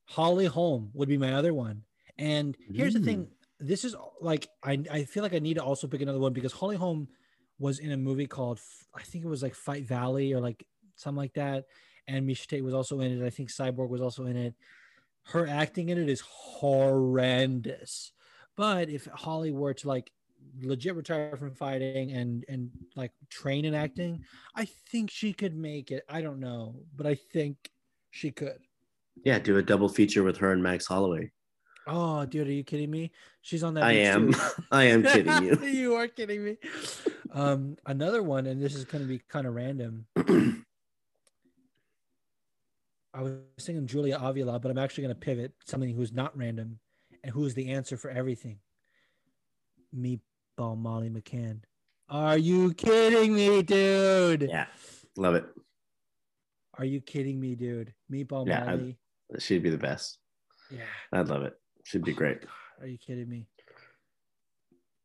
Holly Holm would be my other one. And here's the thing: this is like I I feel like I need to also pick another one because Holly Holm was in a movie called I think it was like Fight Valley or like something like that, and Miesha Tate was also in it. I think Cyborg was also in it. Her acting in it is horrendous. But if Holly were to like legit retire from fighting and and like train in acting, I think she could make it. I don't know, but I think she could. Yeah, do a double feature with her and Max Holloway. Oh, dude, are you kidding me? She's on that. I am. I am kidding you. you are kidding me. Um, another one, and this is going to be kind of random. I was thinking Julia Avila, but I'm actually going to pivot something who's not random and who is the answer for everything. Meatball Molly McCann. Are you kidding me, dude? Yeah, love it. Are you kidding me, dude? Meatball Yeah, I- Molly. She'd be the best. yeah. I'd love it. She'd be oh great. Are you kidding me?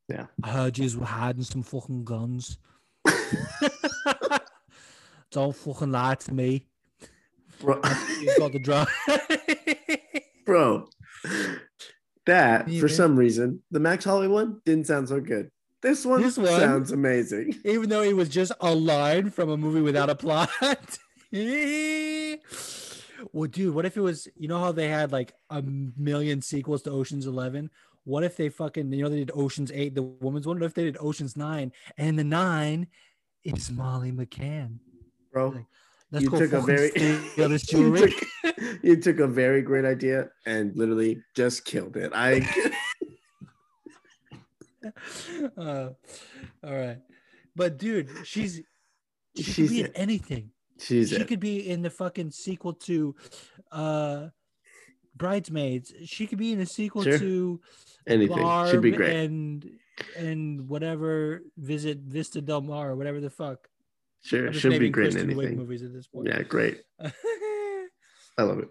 Yeah. I heard you were hiding some fucking guns. Don't fucking lie to me. Bro, You got the drug. bro, that for some reason, the Max Holloway one didn't sound so good. This one, This one? sounds amazing. Even though it was just a line from a movie without a plot. well, dude, what if it was, you know how they had like a million sequels to Ocean's 11? What if they fucking, you know, they did Ocean's 8, the woman's one? What if they did Ocean's 9 and the 9 is Molly McCann? Bro, Let's you took a very you, took, you took a very great idea and literally just killed it. I uh, all right. But dude, she's she could She's be in anything. she's she it. could be in the fucking sequel to uh Bridesmaids. She could be in a sequel Sure. to Anything. She'd Barb be great. and and whatever visit Vista Del Mar or whatever the fuck. Sure, she'd be great in Kristen Wiig anything. movies at this point. Yeah, great. I love it.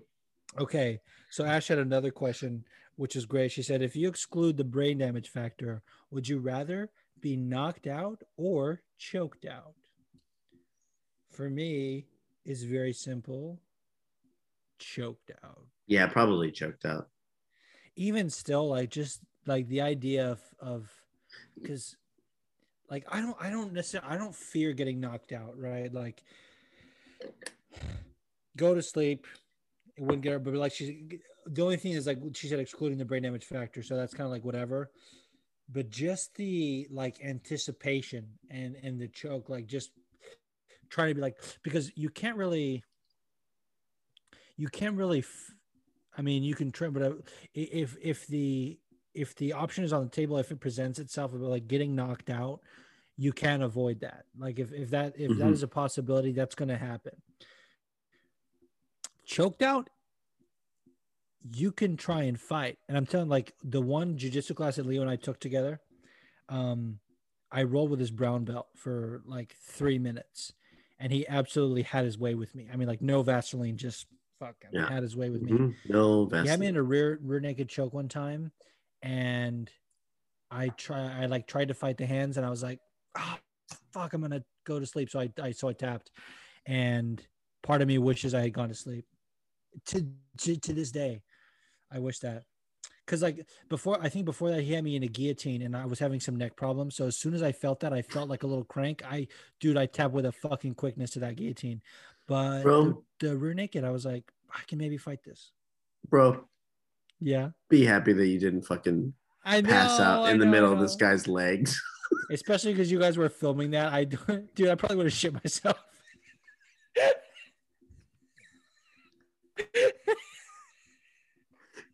Okay, so Ash had another question, which is great. She said, if you exclude the brain damage factor, would you rather be knocked out or choked out? For me, it's very simple. Choked out. Yeah, probably choked out. Even still, like just like the idea of of because like I don't I don't necessarily I don't fear getting knocked out, right? Like go to sleep. It wouldn't get her, but like she the only thing is like she said excluding the brain damage factor, so that's kind of like whatever. But just the like anticipation and and the choke, like just trying to be like because you can't really you can't really f- i mean you can try but uh, if if the if the option is on the table if it presents itself about like getting knocked out you can avoid that like if, if that if that Mhm. is a possibility that's going to happen choked out you can try and fight and i'm telling like the one jiu-jitsu class that leo and i took together um i rolled with his brown belt for like three minutes and he absolutely had his way with me i mean like no vaseline just fucking Yeah. had his way with me Mhm. No he had me Vaseline. in a rear rear naked choke one time, and I try I like tried to fight the hands, and I was like, oh, fuck, I'm gonna go to sleep. So I, I so I tapped, and part of me wishes I had gone to sleep. To to, to this day, I wish that. Cause like before, I think before that he had me in a guillotine, and I was having some neck problems. So as soon as I felt that, I felt like a little crank. I, dude, I tapped with a fucking quickness to that guillotine. But Bro. the, the rear naked, I was like, I can maybe fight this. Bro, Yeah. be happy that you didn't fucking I pass know, out I in the know, middle of this guy's legs. Especially because you guys were filming that. I dude, I probably would have shit myself.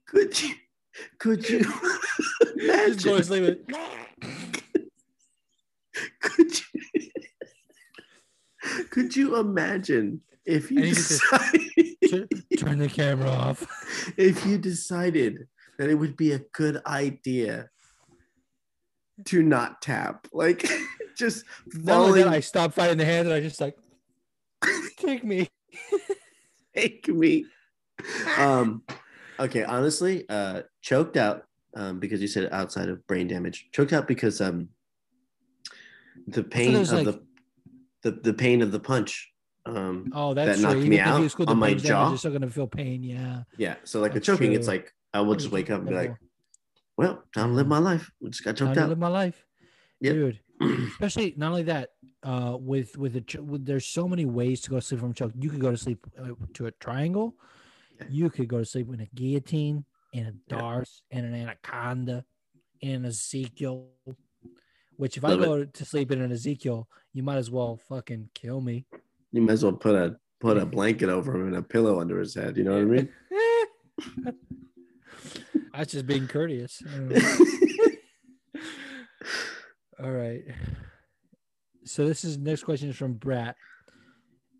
Could you? Could you Just go to sleep. with- Could you? Could you imagine if you decided, "Turn- the camera off. if you decided that it would be a good idea to not tap, like just falling, that, I stopped fighting the hand and I just like take me. take me. Um, okay, honestly, uh, choked out um, because you said outside of brain damage. Choked out because um, the pain of like- the, the the pain of the punch. Um, Oh, that's That knocked true. me Even out the on my jaw. You're still gonna feel pain. Yeah. yeah. So like That's the choking, it's like I will just wake up and be like, well, time to live my life. I just got choked time choked to live my life, Yep. dude. Especially not only that, uh, with with a ch- with, there's so many ways to go to sleep from a choke. You could go to sleep uh, to a triangle. Yeah. You could go to sleep in a guillotine, in a Yeah. Darce, in an anaconda, in Ezekiel. Which if I it. go to sleep in an Ezekiel, you might as well fucking kill me. You might as well put a put a blanket over him and a pillow under his head. You know what I mean? That's just being courteous. Know. All right. So this is next question is from Brat.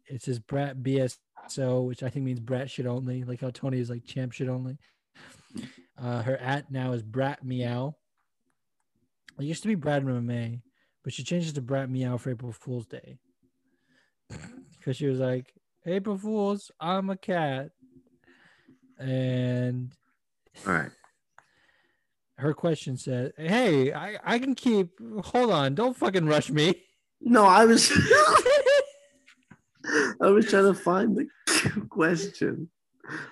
It says Brat BSO, which I think means Brat shit only, like how Tony is like champ shit only. Uh, her at now is Brat Meow. It used to be Brat MMA, but she changed it to Brat Meow for April Fool's Day. Because she was like, April Fools, I'm a cat. And All right. her question said, Hey, I, I can keep hold on, don't fucking rush me. No, I was I was trying to find the question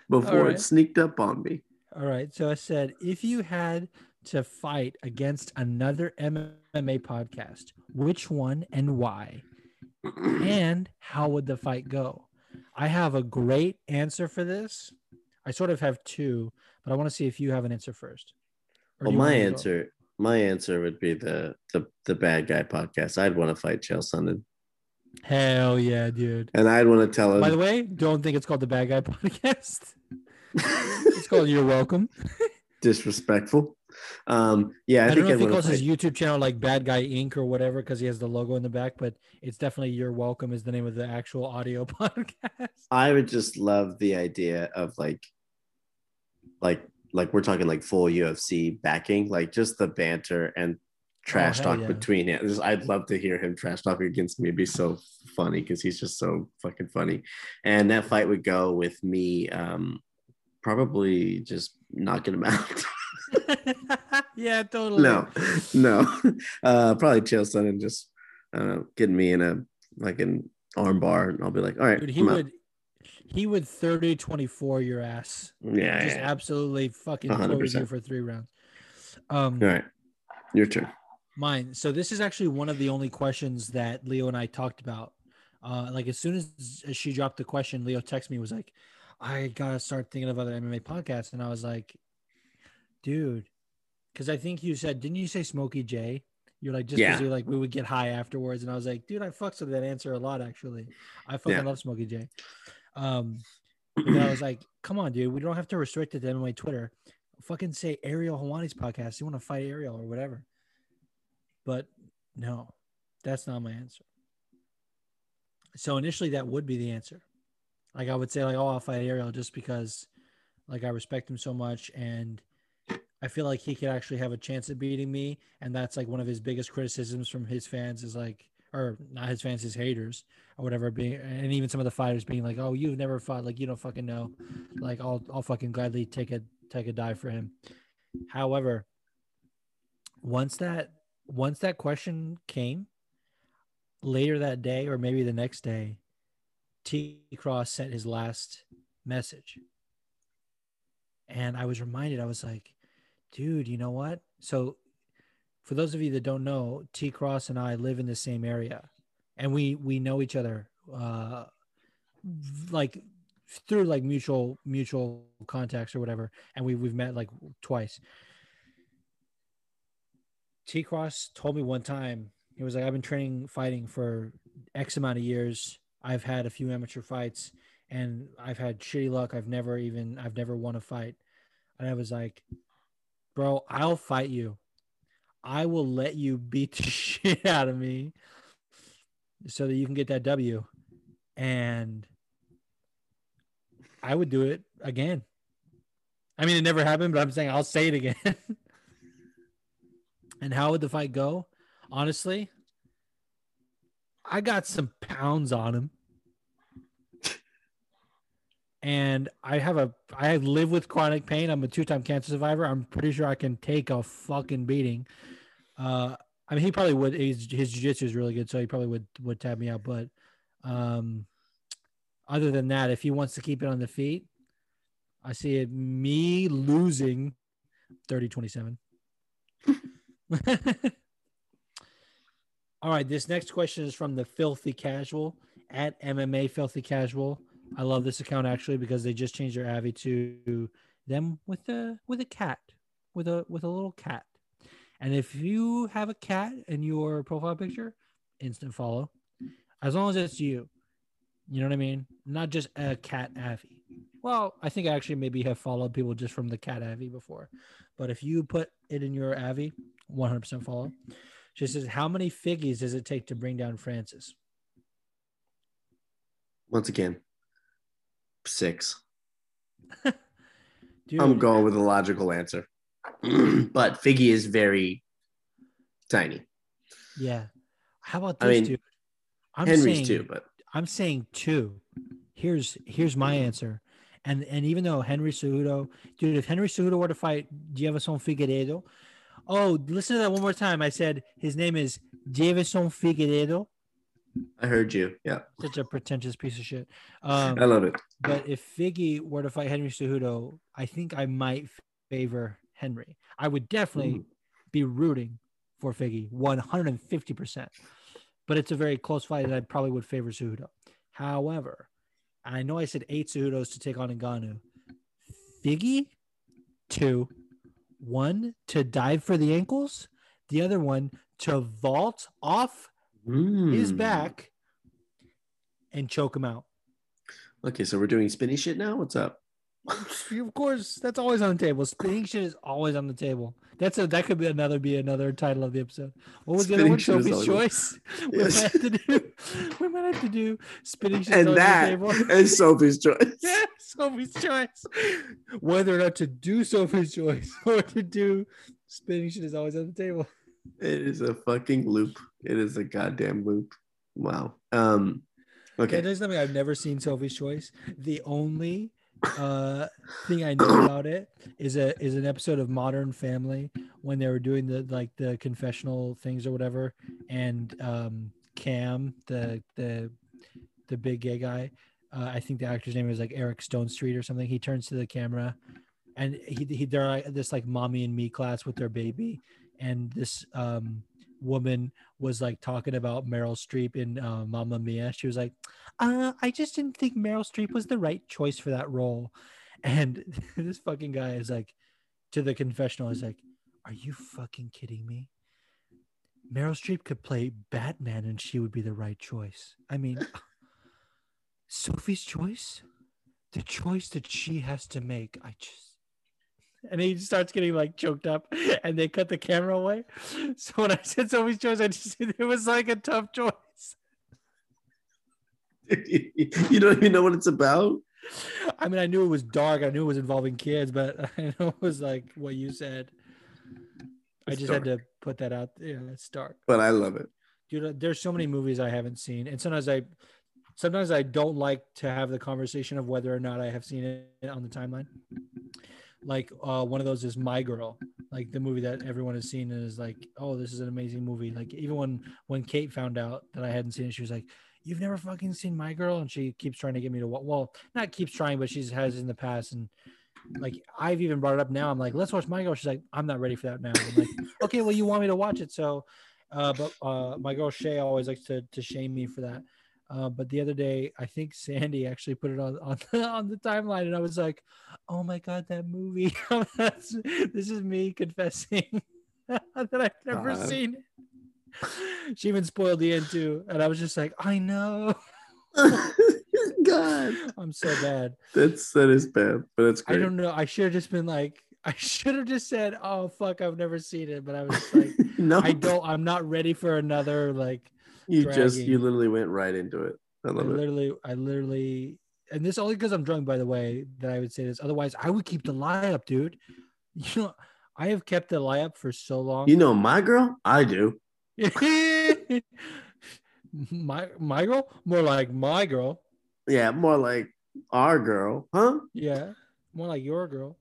before right. it sneaked up on me. All right. So I said, if you had to fight against another MMA podcast, which one and why? And how would the fight go? I have a great answer for this. I sort of have two, but I want to see if you have an answer first. Well, my answer, my answer would be the the the bad guy podcast. I'd want to fight Chael Sonnen, Hell yeah, dude. and I'd want to tell him. By the way, don't think it's called the Bad Guy Podcast. It's called You're Welcome. disrespectful. Um, yeah, I, I, think don't know if he calls his. YouTube channel like Bad Guy Inc. or whatever because he has the logo in the back, but it's definitely You're Welcome is the name of the actual audio podcast. I would just love the idea of like, like, like we're talking like full UFC backing, like just the banter and trash hell talk yeah. between it. Just- I'd love to hear him trash talk against me. It'd be so funny because he's just so fucking funny. And that fight would go with me, um, probably just knocking him out. yeah, totally. no, no, uh, probably Chael Sonnen just uh, getting me in a like an arm bar, and I'll be like, all right, Dude, he I'm out." would he would 30 24 your ass. yeah, Just yeah. absolutely fucking close you 100%. for three rounds. Um, All right, your turn. Mine. So this is actually one of the only questions that Leo and I talked about. Uh, like as soon as, as she dropped the question, Leo texted me was like, "I gotta start thinking of other MMA podcasts," and I was like, "Dude," because I think you said, didn't you say Smokey J? You're like just because Yeah. you're like we would get high afterwards, and I was like, "Dude, I fucks with that answer a lot actually. I fucking Yeah. love Smokey J." Um, then I was like, "Come on, dude, we don't have to restrict it to MMA Twitter. Fucking say Ariel Helwani's podcast. You want to fight Ariel or whatever." But no, that's not my answer. So initially, that would be the answer. Like I would say, like, oh, I'll fight Ariel just because, like, I respect him so much, and I feel like he could actually have a chance at beating me. And that's like one of his biggest criticisms from his fans is like, or not his fans, his haters or whatever. Being and even some of the fighters being like, oh, you've never fought, like you don't fucking know. Like I'll I'll fucking gladly take a take a dive for him. However, once that once that question came later that day or maybe the next day t cross sent his last message and i was reminded i was like dude you know what so for those of you that don't know t cross and i live in the same area and we we know each other uh like through like mutual mutual contacts or whatever and we we've met like twice T Cross told me one time, he was like, I've been training fighting for X amount of years. I've had a few amateur fights and I've had shitty luck. I've never even, I've never won a fight. And I was like, bro, I'll fight you. I will let you beat the shit out of me so that you can get that W. And I would do it again. I mean, it never happened, but I'm saying I'll say it again. And how would the fight go? Honestly, I got some pounds on him. And I have a I live with chronic pain. I'm a two-time cancer survivor. I'm pretty sure I can take a fucking beating. Uh I mean he probably would his, his jiu-jitsu is really good, so he probably would would tap me out. But um other than that, if he wants to keep it on the feet, I see it me losing 30-27. All right, this next question is from the Filthy Casual at MMA Filthy Casual. I love this account actually because they just changed their avi to them with a with a cat, with a with a little cat. And if you have a cat in your profile picture, instant follow. As long as it's you. You know what I mean? Not just a cat avi. Well, I think I actually maybe have followed people just from the cat avi before. But if you put it in your avi, 100% follow. She says, How many figgies does it take to bring down Francis? Once again, six. I'm going with a logical answer. but Figgy is very tiny. yeah. How about I this, mean, dude? I'm Henry's saying, too, but I'm saying two. Here's here's my answer. And and even though Henry Cejudo, dude, if Henry Cejudo were to fight Jefferson Figueiredo, oh, listen to that one more time. I said his name is Jefferson Figueiredo. I heard you. Yeah, Such a pretentious piece of shit. Um, I love it. But if Figgy were to fight Henry Cejudo, I think I might favor Henry. I would definitely be rooting for Figgy 150%. But it's a very close fight, and I probably would favor Cejudo. However, I know I said eight Cejudos to take on Ngannou. Figgy, two. One to dive for the ankles, the other one to vault off his Mm. back and choke him out. Okay, so we're doing spinny shit now. What's up? Of course, that's always on the table. Spinning shit is always on the table. That's a that could be another be another title of the episode. What was the other one? Sophie's choice. We Yes. might have to do. We might have to do spinning shit And on that the table. is Sophie's choice. yeah, Sophie's choice. Whether or not to do Sophie's choice or to do spinning shit is always on the table. It is a fucking loop. It is a goddamn loop. Wow. Um. Okay. There's something I've never seen Sophie's Choice. The only uh thing I know about it is a is an episode of Modern Family when they were doing the like the confessional things or whatever, and um Cam, the the the big gay guy, uh, I think the actor's name is like Eric Stonestreet or something. He turns to the camera and he, he they're like this like mommy and me class with their baby, and this um woman was like talking about Meryl Streep in uh, Mamma Mia. She was like, uh, "I just didn't think Meryl Streep was the right choice for that role," and this fucking guy is like, to the confessional, is like, "Are you fucking kidding me?" Meryl Streep could play Batman and she would be the right choice. I mean, Sophie's choice, the choice that she has to make. I just, and he starts getting like choked up and they cut the camera away. So when I said Sophie's choice, I just, it was like a tough choice. you don't even know what it's about. I mean, I knew it was dark. I knew it was involving kids, but I know it was like what you said. I It's just had to put that out. Yeah, it's dark. But I love it. dude uh, there's so many movies i haven't seen and sometimes i sometimes i don't like to have the conversation of whether or not i have seen it on the timeline like uh one of those is my girl like the movie that everyone has seen and is like oh this is an amazing movie like even when when kate found out that i hadn't seen it she was like you've never fucking seen my girl and she keeps trying to get me to well not keeps trying but she has in the past and like I've even brought it up now. I'm like, let's watch my girl. She's like, I'm not ready for that now. I'm like, okay, well, you want me to watch it, so. Uh, but uh, my girl Shay always likes to to shame me for that. Uh, but the other day, I think Sandy actually put it on on the, on the timeline, and I was like, "Oh my god, that movie! This is me confessing that I've never God. seen it." She even spoiled the end too, and I was just like, "I know, God, I'm so bad." that's that is bad, but it's I don't know. I should have just been like, I should have just said, "Oh fuck, I've never seen it," but I was like, no, I don't. I'm not ready for another like. You just you literally went right into it. I I it. literally, I literally, and this only because I'm drunk, by the way, that I would say this. Otherwise, I would keep the lie up, dude. You know, I have kept the lie up for so long. You know my girl? I do. my my girl, more like my girl. Yeah, more like our girl, huh? Yeah, more like your girl.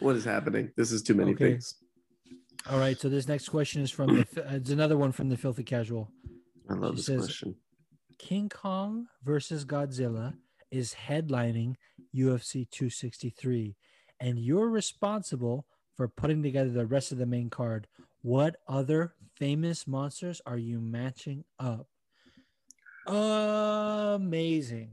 What is happening? This is too many Okay. things. All right, so this next question is from the. It's another one from the filthy casual. I love She this says- question. King Kong versus Godzilla is headlining UFC 263, and you're responsible for putting together the rest of the main card. What other famous monsters are you matching up? Amazing.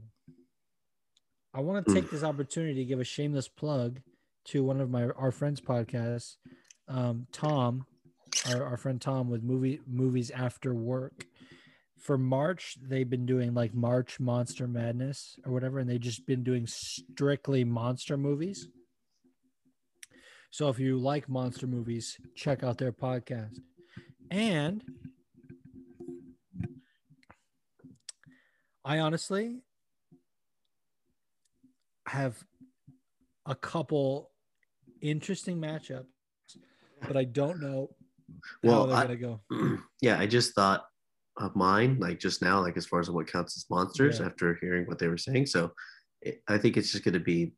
I want to take this opportunity to give a shameless plug to one of my our friends' podcasts, um, Tom, our, our friend Tom with movie movies after work for March, they've been doing like March Monster Madness or whatever, and they've just been doing strictly monster movies. So if you like monster movies, check out their podcast. And I honestly have a couple interesting matchups, but I don't know how Well, they're I- gonna go. yeah, I just thought of mine, like just now, like as far as what counts as monsters Yeah. after hearing what they were saying. So it, I think it's just going to be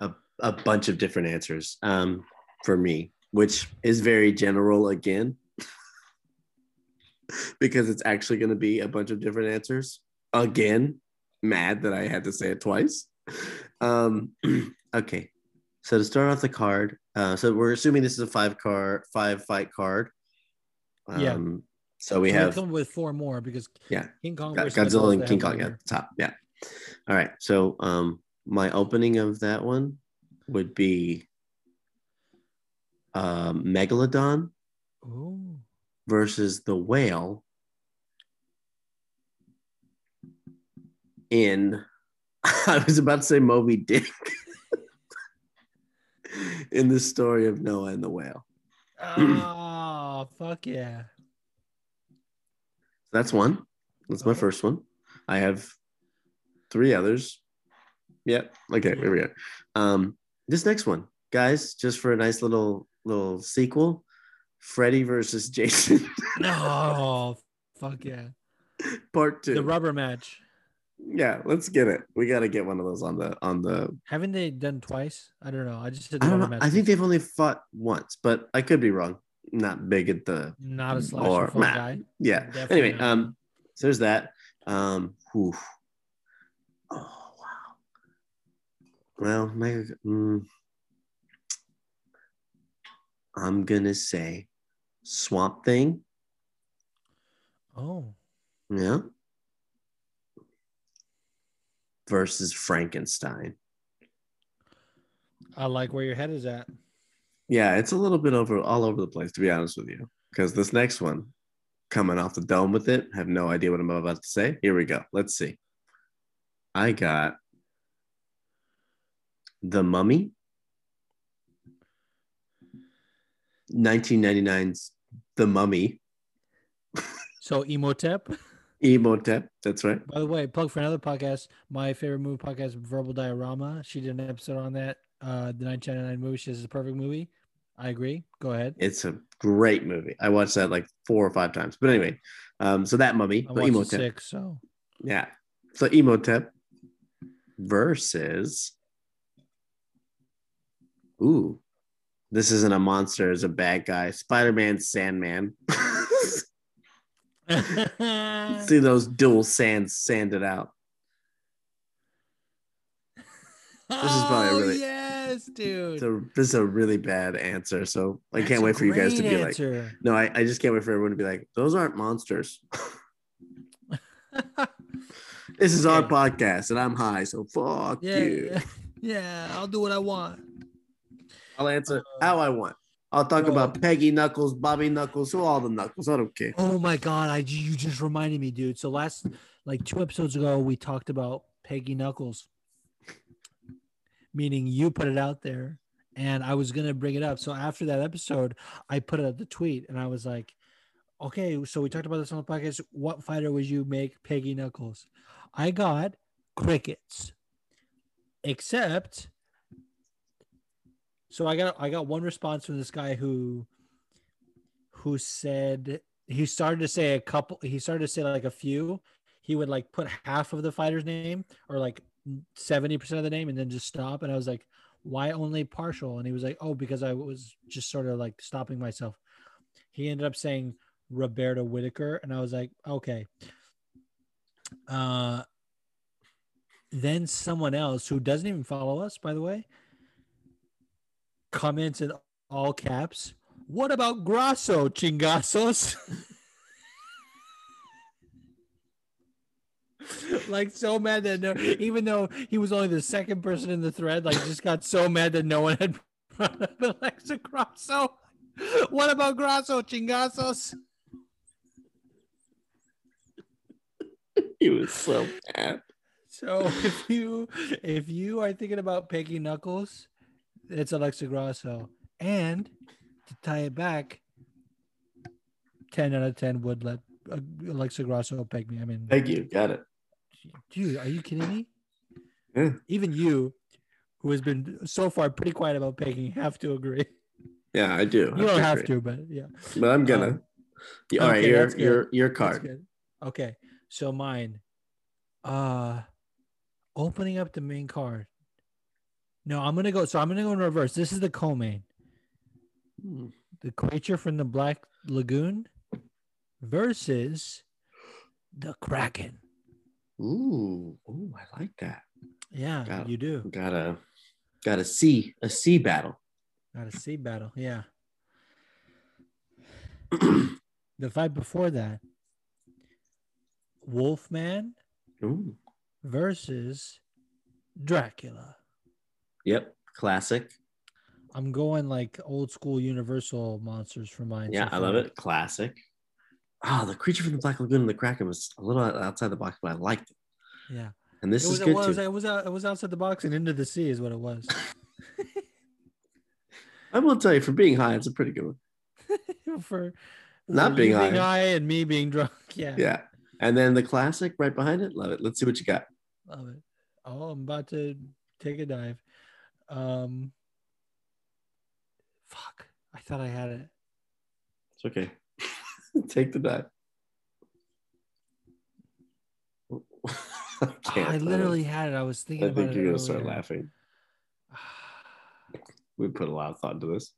a, a bunch of different answers um, for me, which is very general again, because it's actually going to be a bunch of different answers. Again, mad that I had to say it twice. Um, okay, so to start off the card, uh, so we're assuming this is a five card, five fight card. Yeah. So we have coming with four more because Yeah. King Kong Godzilla and King Kong at the top. Yeah. All right. So um my opening of that one would be um Megalodon Ooh. versus the whale in I was about to say Moby Dick in the story of Noah and the whale. Oh, fuck yeah. That's one. That's my first one. I have three others. Yep. Okay, here we go. Um, this next one, guys, just for a nice little little sequel, Freddy versus Jason, Oh, fuck yeah. part two. The rubber match. yeah, let's get it. We got to get one of those on the on the. Haven't they done twice? I don't know. I just I don't rubber know. match. I think they've only fought once, but I could be wrong. Not big at the not a slasher or Matt. guy. yeah. Definitely Anyway, not. um, so there's that. Um, whew. oh wow. Well, Mega, mm, I'm gonna say Swamp Thing. Oh, Yeah. Versus Frankenstein. I like where your head is at. Yeah, it's a little bit over all over the place, to be honest with you. Because this next one, coming off the dome with it, have no idea what I'm about to say. Here we go. Let's see. I got The Mummy, 1999's The Mummy, So Imhotep. Imhotep. That's right. By the way, plug for another podcast. My favorite movie podcast, Verbal Diorama. She did an episode on that. Uh, the 1999 movie. She says it's a perfect movie. I agree. Go ahead. It's a great movie. I watched that like four or five times. But anyway, um, so that Mummy, I the watched it Imhotep. six. So Yeah. So Imhotep versus. Ooh, this isn't a monster, it's a bad guy. Spider Man, Sandman. See those dual sands sanded out. This is probably a Oh, really- yes, dude. So this is a really bad answer. So I That's can't wait for you guys to be answer. like, no, I, I just can't wait for everyone to be like, those aren't monsters. this is our podcast and I'm high, so fuck yeah, you. yeah, yeah. I'll do what I want. I'll answer uh, how I want. I'll talk bro. about Peggy Knuckles, Bobby Knuckles, who all the Knuckles. I don't care. Oh my god, I you just reminded me, dude. So last like two episodes ago, we talked about Peggy Knuckles, meaning you put it out there, and I was gonna bring it up. So after that episode, I put at the tweet, and I was like, "Okay, so we talked about this on the podcast. What fighter would you make Peggy Knuckles?" I got crickets, except. So I got I got one response from this guy who who said he started to say a couple he started to say like a few he would like put half of the fighter's name or like 70% of the name and then just stop. And i was like why only partial? And he was like oh because i was just sort of like stopping myself. He ended up saying roberto whitaker. And i was like okay. Uh then someone else who doesn't even follow us by the way comments in all caps what about Grasso, chingazos? like so mad that no, even though he was only the second person in the thread, like just got so mad that no one had brought up Alexa Grasso. What about Grasso, chingazos? He was so mad. So if you if you are thinking about Peggy Knuckles, it's Alexa Grasso. And to tie it back, ten out of ten would let uh, Alexa Grasso peg me. I mean, Thank you. Got it. Dude, are you kidding me? Yeah. Even you, who has been so far pretty quiet about pegging, have to agree. Yeah, I do. You don't have agree. to, but yeah. But I'm gonna. Um, Yeah, all right, okay, your your your card. Okay, so mine. Uh, opening up the main card. No, I'm gonna go. So I'm gonna go in reverse. This is the co-main. Hmm. The creature from the Black Lagoon versus the Kraken. Ooh, ooh, I like that. Yeah, Got you do. Got a got a sea a sea battle. Got a sea battle. Yeah. the fight before that, Wolfman Ooh, versus Dracula. yep, classic. I'm going like old school Universal monsters for mine. Yeah, so I love it. Classic. Ah, the creature from the Black Lagoon and the Kraken was a little outside the box, but I liked it. Yeah, And this it was, is it good was, too. it was, out, it was outside the box and into the sea is what it was. I will tell you, for being high, it's a pretty good one. for Not being high. being high and me being drunk. Yeah, Yeah. And then the classic right behind it. Love it. Let's see what you got. love it. Oh, I'm about to take a dive. Um, fuck, I thought I had it. It's okay. Take the dive. I. I literally had it. I was thinking I about think you're gonna start laughing. We put a lot of thought into this.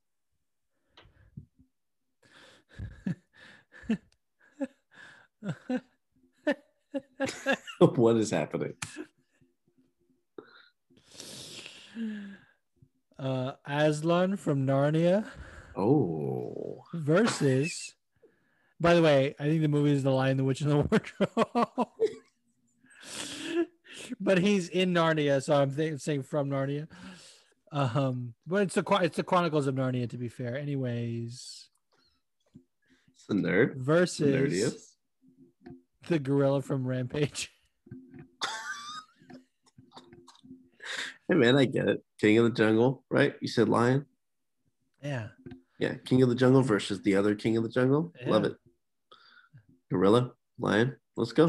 what is happening? uh, Aslan from Narnia Oh. versus. By the way, I think the movie is The Lion, the Witch, and the Wardrobe. but he's in Narnia, so I'm th- saying from Narnia. Um, but it's the it's the Chronicles of Narnia, to be fair. Anyways, It's a nerd. versus Nerdiest. the gorilla from Rampage. Hey man, I get it. King of the Jungle, right? You said lion. Yeah, Yeah, King of the Jungle versus the other King of the Jungle. Love it. Gorilla, lion. Let's go.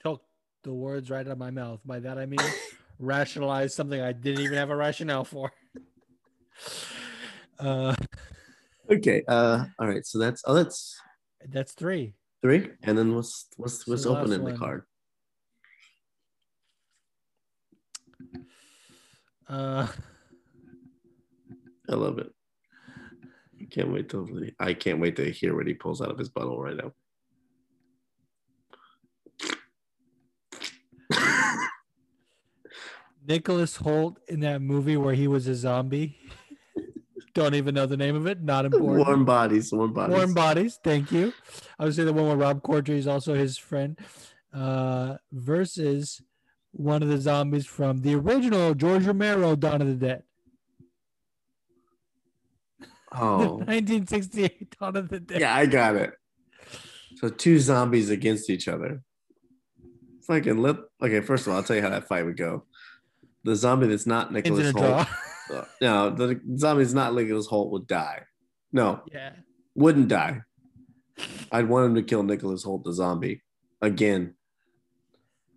took the words right out of my mouth. By that I mean rationalize something I didn't even have a rationale for. Uh, Okay. Uh. All right. So that's oh, that's that's three. three, and then what's what's what's the open in the card? Uh, I love it. I can't wait till I can't wait to hear what he pulls out of his bottle right now. Nicholas Hoult in that movie where he was a zombie. Don't even know the name of it. Not important. warm bodies, warm bodies. Warm bodies. Thank you. I would say the one where Rob Corddry is also his friend. Uh, versus one of the zombies from the original George Romero Dawn of the Dead. The oh, 1968 Dawn of the Dead. yeah, I got it. So two zombies against each other. Fucking lip. Okay, first of all, I'll tell you how that fight would go. The zombie that's not Nicholas Hoult. uh, No, the zombie that's not Nicholas Hoult would die. No, yeah. wouldn't die. I'd want him to kill Nicholas Hoult, the zombie, again.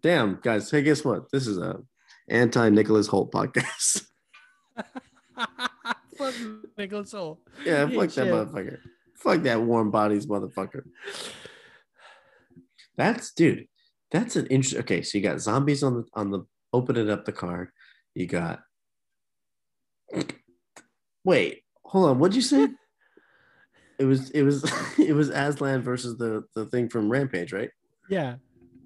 Damn, guys. Hey, guess what? This is a anti Nicholas Hoult podcast. Fuck Nicholas Hoult. yeah, fuck that motherfucker. Fuck that warm bodies motherfucker. That's dude. That's an interesting. Okay, so you got zombies on the on the opening up the card. You got. Wait, hold on. What'd you say? It was it was it was Aslan versus the the thing from Rampage, right? Yeah.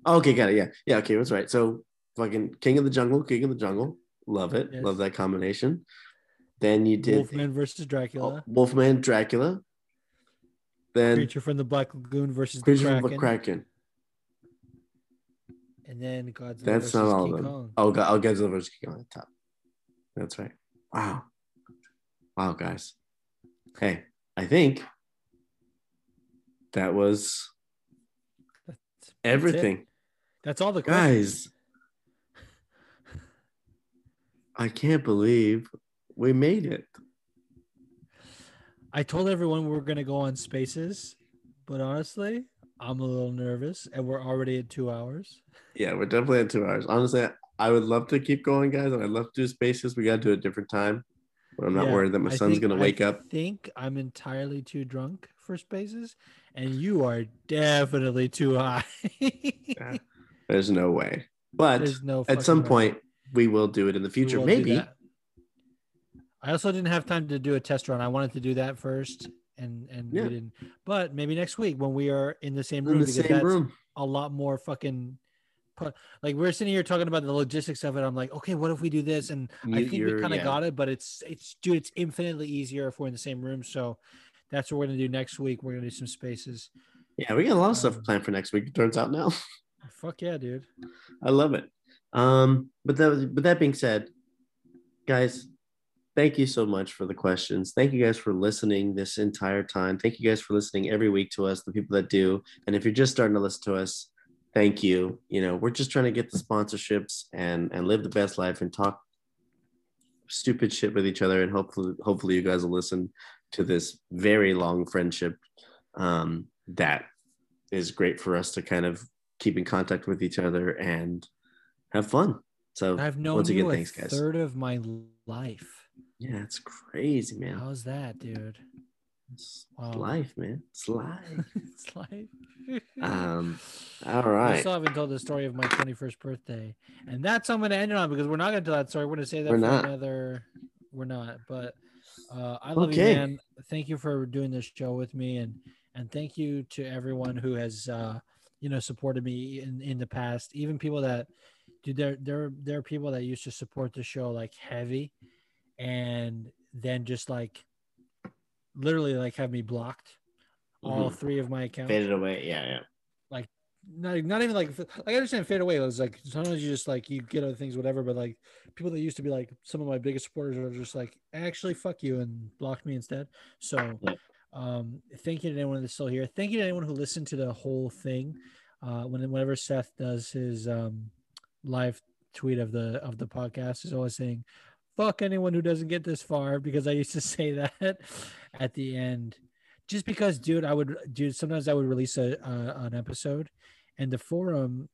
Okay, got it. Yeah, yeah. Okay, that's right. So fucking King of the Jungle, King of the Jungle, love it, Yes. love that combination. Then you did Wolfman versus oh, Dracula. Wolfman, Dracula. Then Creature from the Black Lagoon versus the Kraken. from the Kraken. And then Godzilla That's versus not all King of them. Kong. Oh, God, I'll oh, Godzilla versus King Kong on top. That's right. Wow. Wow, guys. Hey, I think that was That's everything. That's all the questions. Guys, I can't believe we made it. I told everyone we are gonna go on spaces, but honestly, I'm a little nervous, and we're already at two hours. Yeah, we're definitely at two hours. Honestly, I would love to keep going, guys, and I'd love to do spaces. We got to do a different time. But I'm not Yeah, worried that my I son's going to wake I up. I think I'm entirely too drunk for spaces, and you are definitely too high. There's no way. But no at some way. point, we will do it in the future. Maybe. I also didn't have time to do a test run. I wanted to do that first, and and Yeah. we didn't. But maybe next week when we are in the same room, In the because same that's room. a lot more fucking. Like we're sitting here talking about the logistics of it. I'm like, okay, what if we do this? And I think we kind of yeah. got it, but it's it's dude, it's infinitely easier if we're in the same room. So that's what we're gonna do next week. We're gonna do some spaces. Yeah, we got a lot of stuff Um, planned for next week. It turns out now. Fuck yeah, dude. I love it. Um, but that was, but that being said, guys, thank you so much for the questions. Thank you guys for listening this entire time. Thank you guys for listening every week to us, the people that do. And if you're just starting to listen to us, thank you. You know, we're just trying to get the sponsorships and and live the best life and talk stupid shit with each other. And hopefully, hopefully you guys will listen to this very long friendship um, that is great for us to kind of keep in contact with each other and have fun. So I've known once again, you a thanks, guys. third of my life. Yeah, it's crazy, man. How's that, dude? It's Wow. life, man. It's life. it's like um, all I still haven't told the story of my 21st birthday, and that's what I'm going to end it on because we're not going to tell that story. We're going to say that We're for not. another. We're not, but uh, I love Okay. you, man. Thank you for doing this show with me, and and thank you to everyone who has uh, you know supported me in in the past. Even people that, dude, there there there are people that used to support the show like heavy, and then just like literally like have me blocked all Mhm. three of my accounts. Faded away. Yeah, yeah. Like not, not even like like I understand fade away. It was like sometimes you just like you get other things, whatever. But like people that used to be like some of my biggest supporters are just like actually fuck you and blocked me instead. So Yeah. um thank you to anyone that's still here. Thank you to anyone who listened to the whole thing. Uh when whenever Seth does his um live tweet of the of the podcast, he's always saying, fuck anyone who doesn't get this far because I used to say that at the end. Just because, dude, I would, dude, sometimes I would release a, uh, an episode and the forum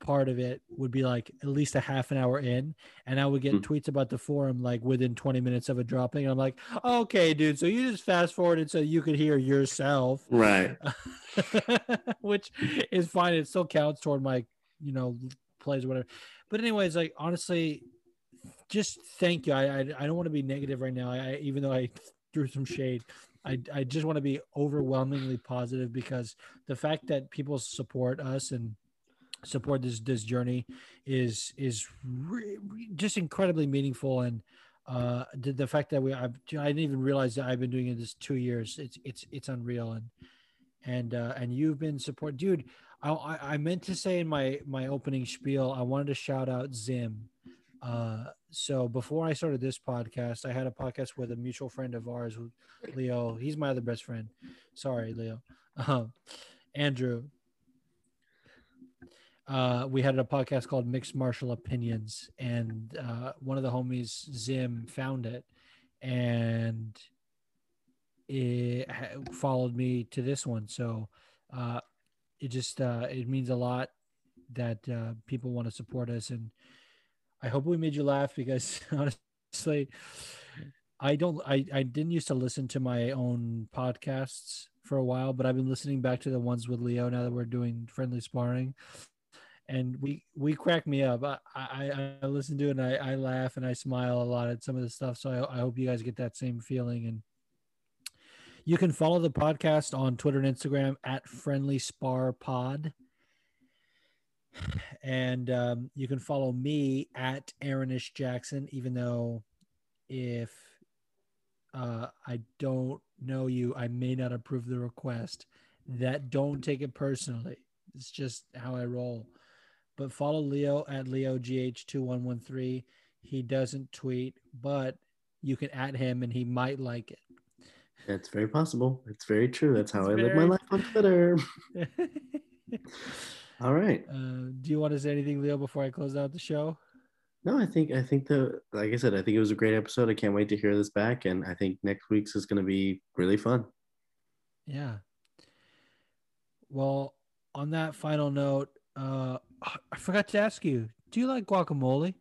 part of it would be like at least a half an hour in and i would get Hmm. tweets about the forum like within 20 minutes of it dropping and i'm like okay dude so you just fast forwarded so you could hear yourself Right. which is fine it still counts toward my you know plays or whatever but anyways like honestly just thank you. I i, I don't want to be negative right now. I, even though i threw some shade I, I just want to be overwhelmingly positive because the fact that people support us and support this this journey is is re- re- just incredibly meaningful. And uh the, the fact that we I've, I didn't even realize that I've been doing it this two years. It's it's it's unreal. And and uh and you've been support dude I I, I meant to say in my my opening spiel I wanted to shout out Zim uh so before I started this podcast I had a podcast with a mutual friend of ours Leo. He's my other best friend. Sorry Leo. Um Andrew. Uh, we had a podcast called Mixed Martial Opinions, and uh, one of the homies, Zim, found it and it followed me to this one. So uh, it just uh, it means a lot that uh, people want to support us, and I hope we made you laugh because honestly, I don't I, I didn't used to listen to my own podcasts for a while, but I've been listening back to the ones with Leo now that we're doing friendly sparring and we we crack me up. I I, I listen to it and I, I laugh and I smile a lot at some of the stuff. So I, I hope you guys get that same feeling. And you can follow the podcast on Twitter and Instagram at Friendly Spar Pod. And um, you can follow me at Aaronish Jackson, even though if uh, I don't know you, I may not approve the request. That don't take it personally. It's just how I roll but follow Leo at LeoGH2113. He doesn't tweet, but you can at him and he might like it. That's very possible. It's very true. That's how It's I live my life on Twitter. All right. Uh, do you want to say anything, Leo, before I close out the show? No, I think I think the like I said, I think it was a great episode. I can't wait to hear this back, and I think next week's is going to be really fun. Yeah. Well, on that final note, uh, I forgot to ask you, do you like guacamole?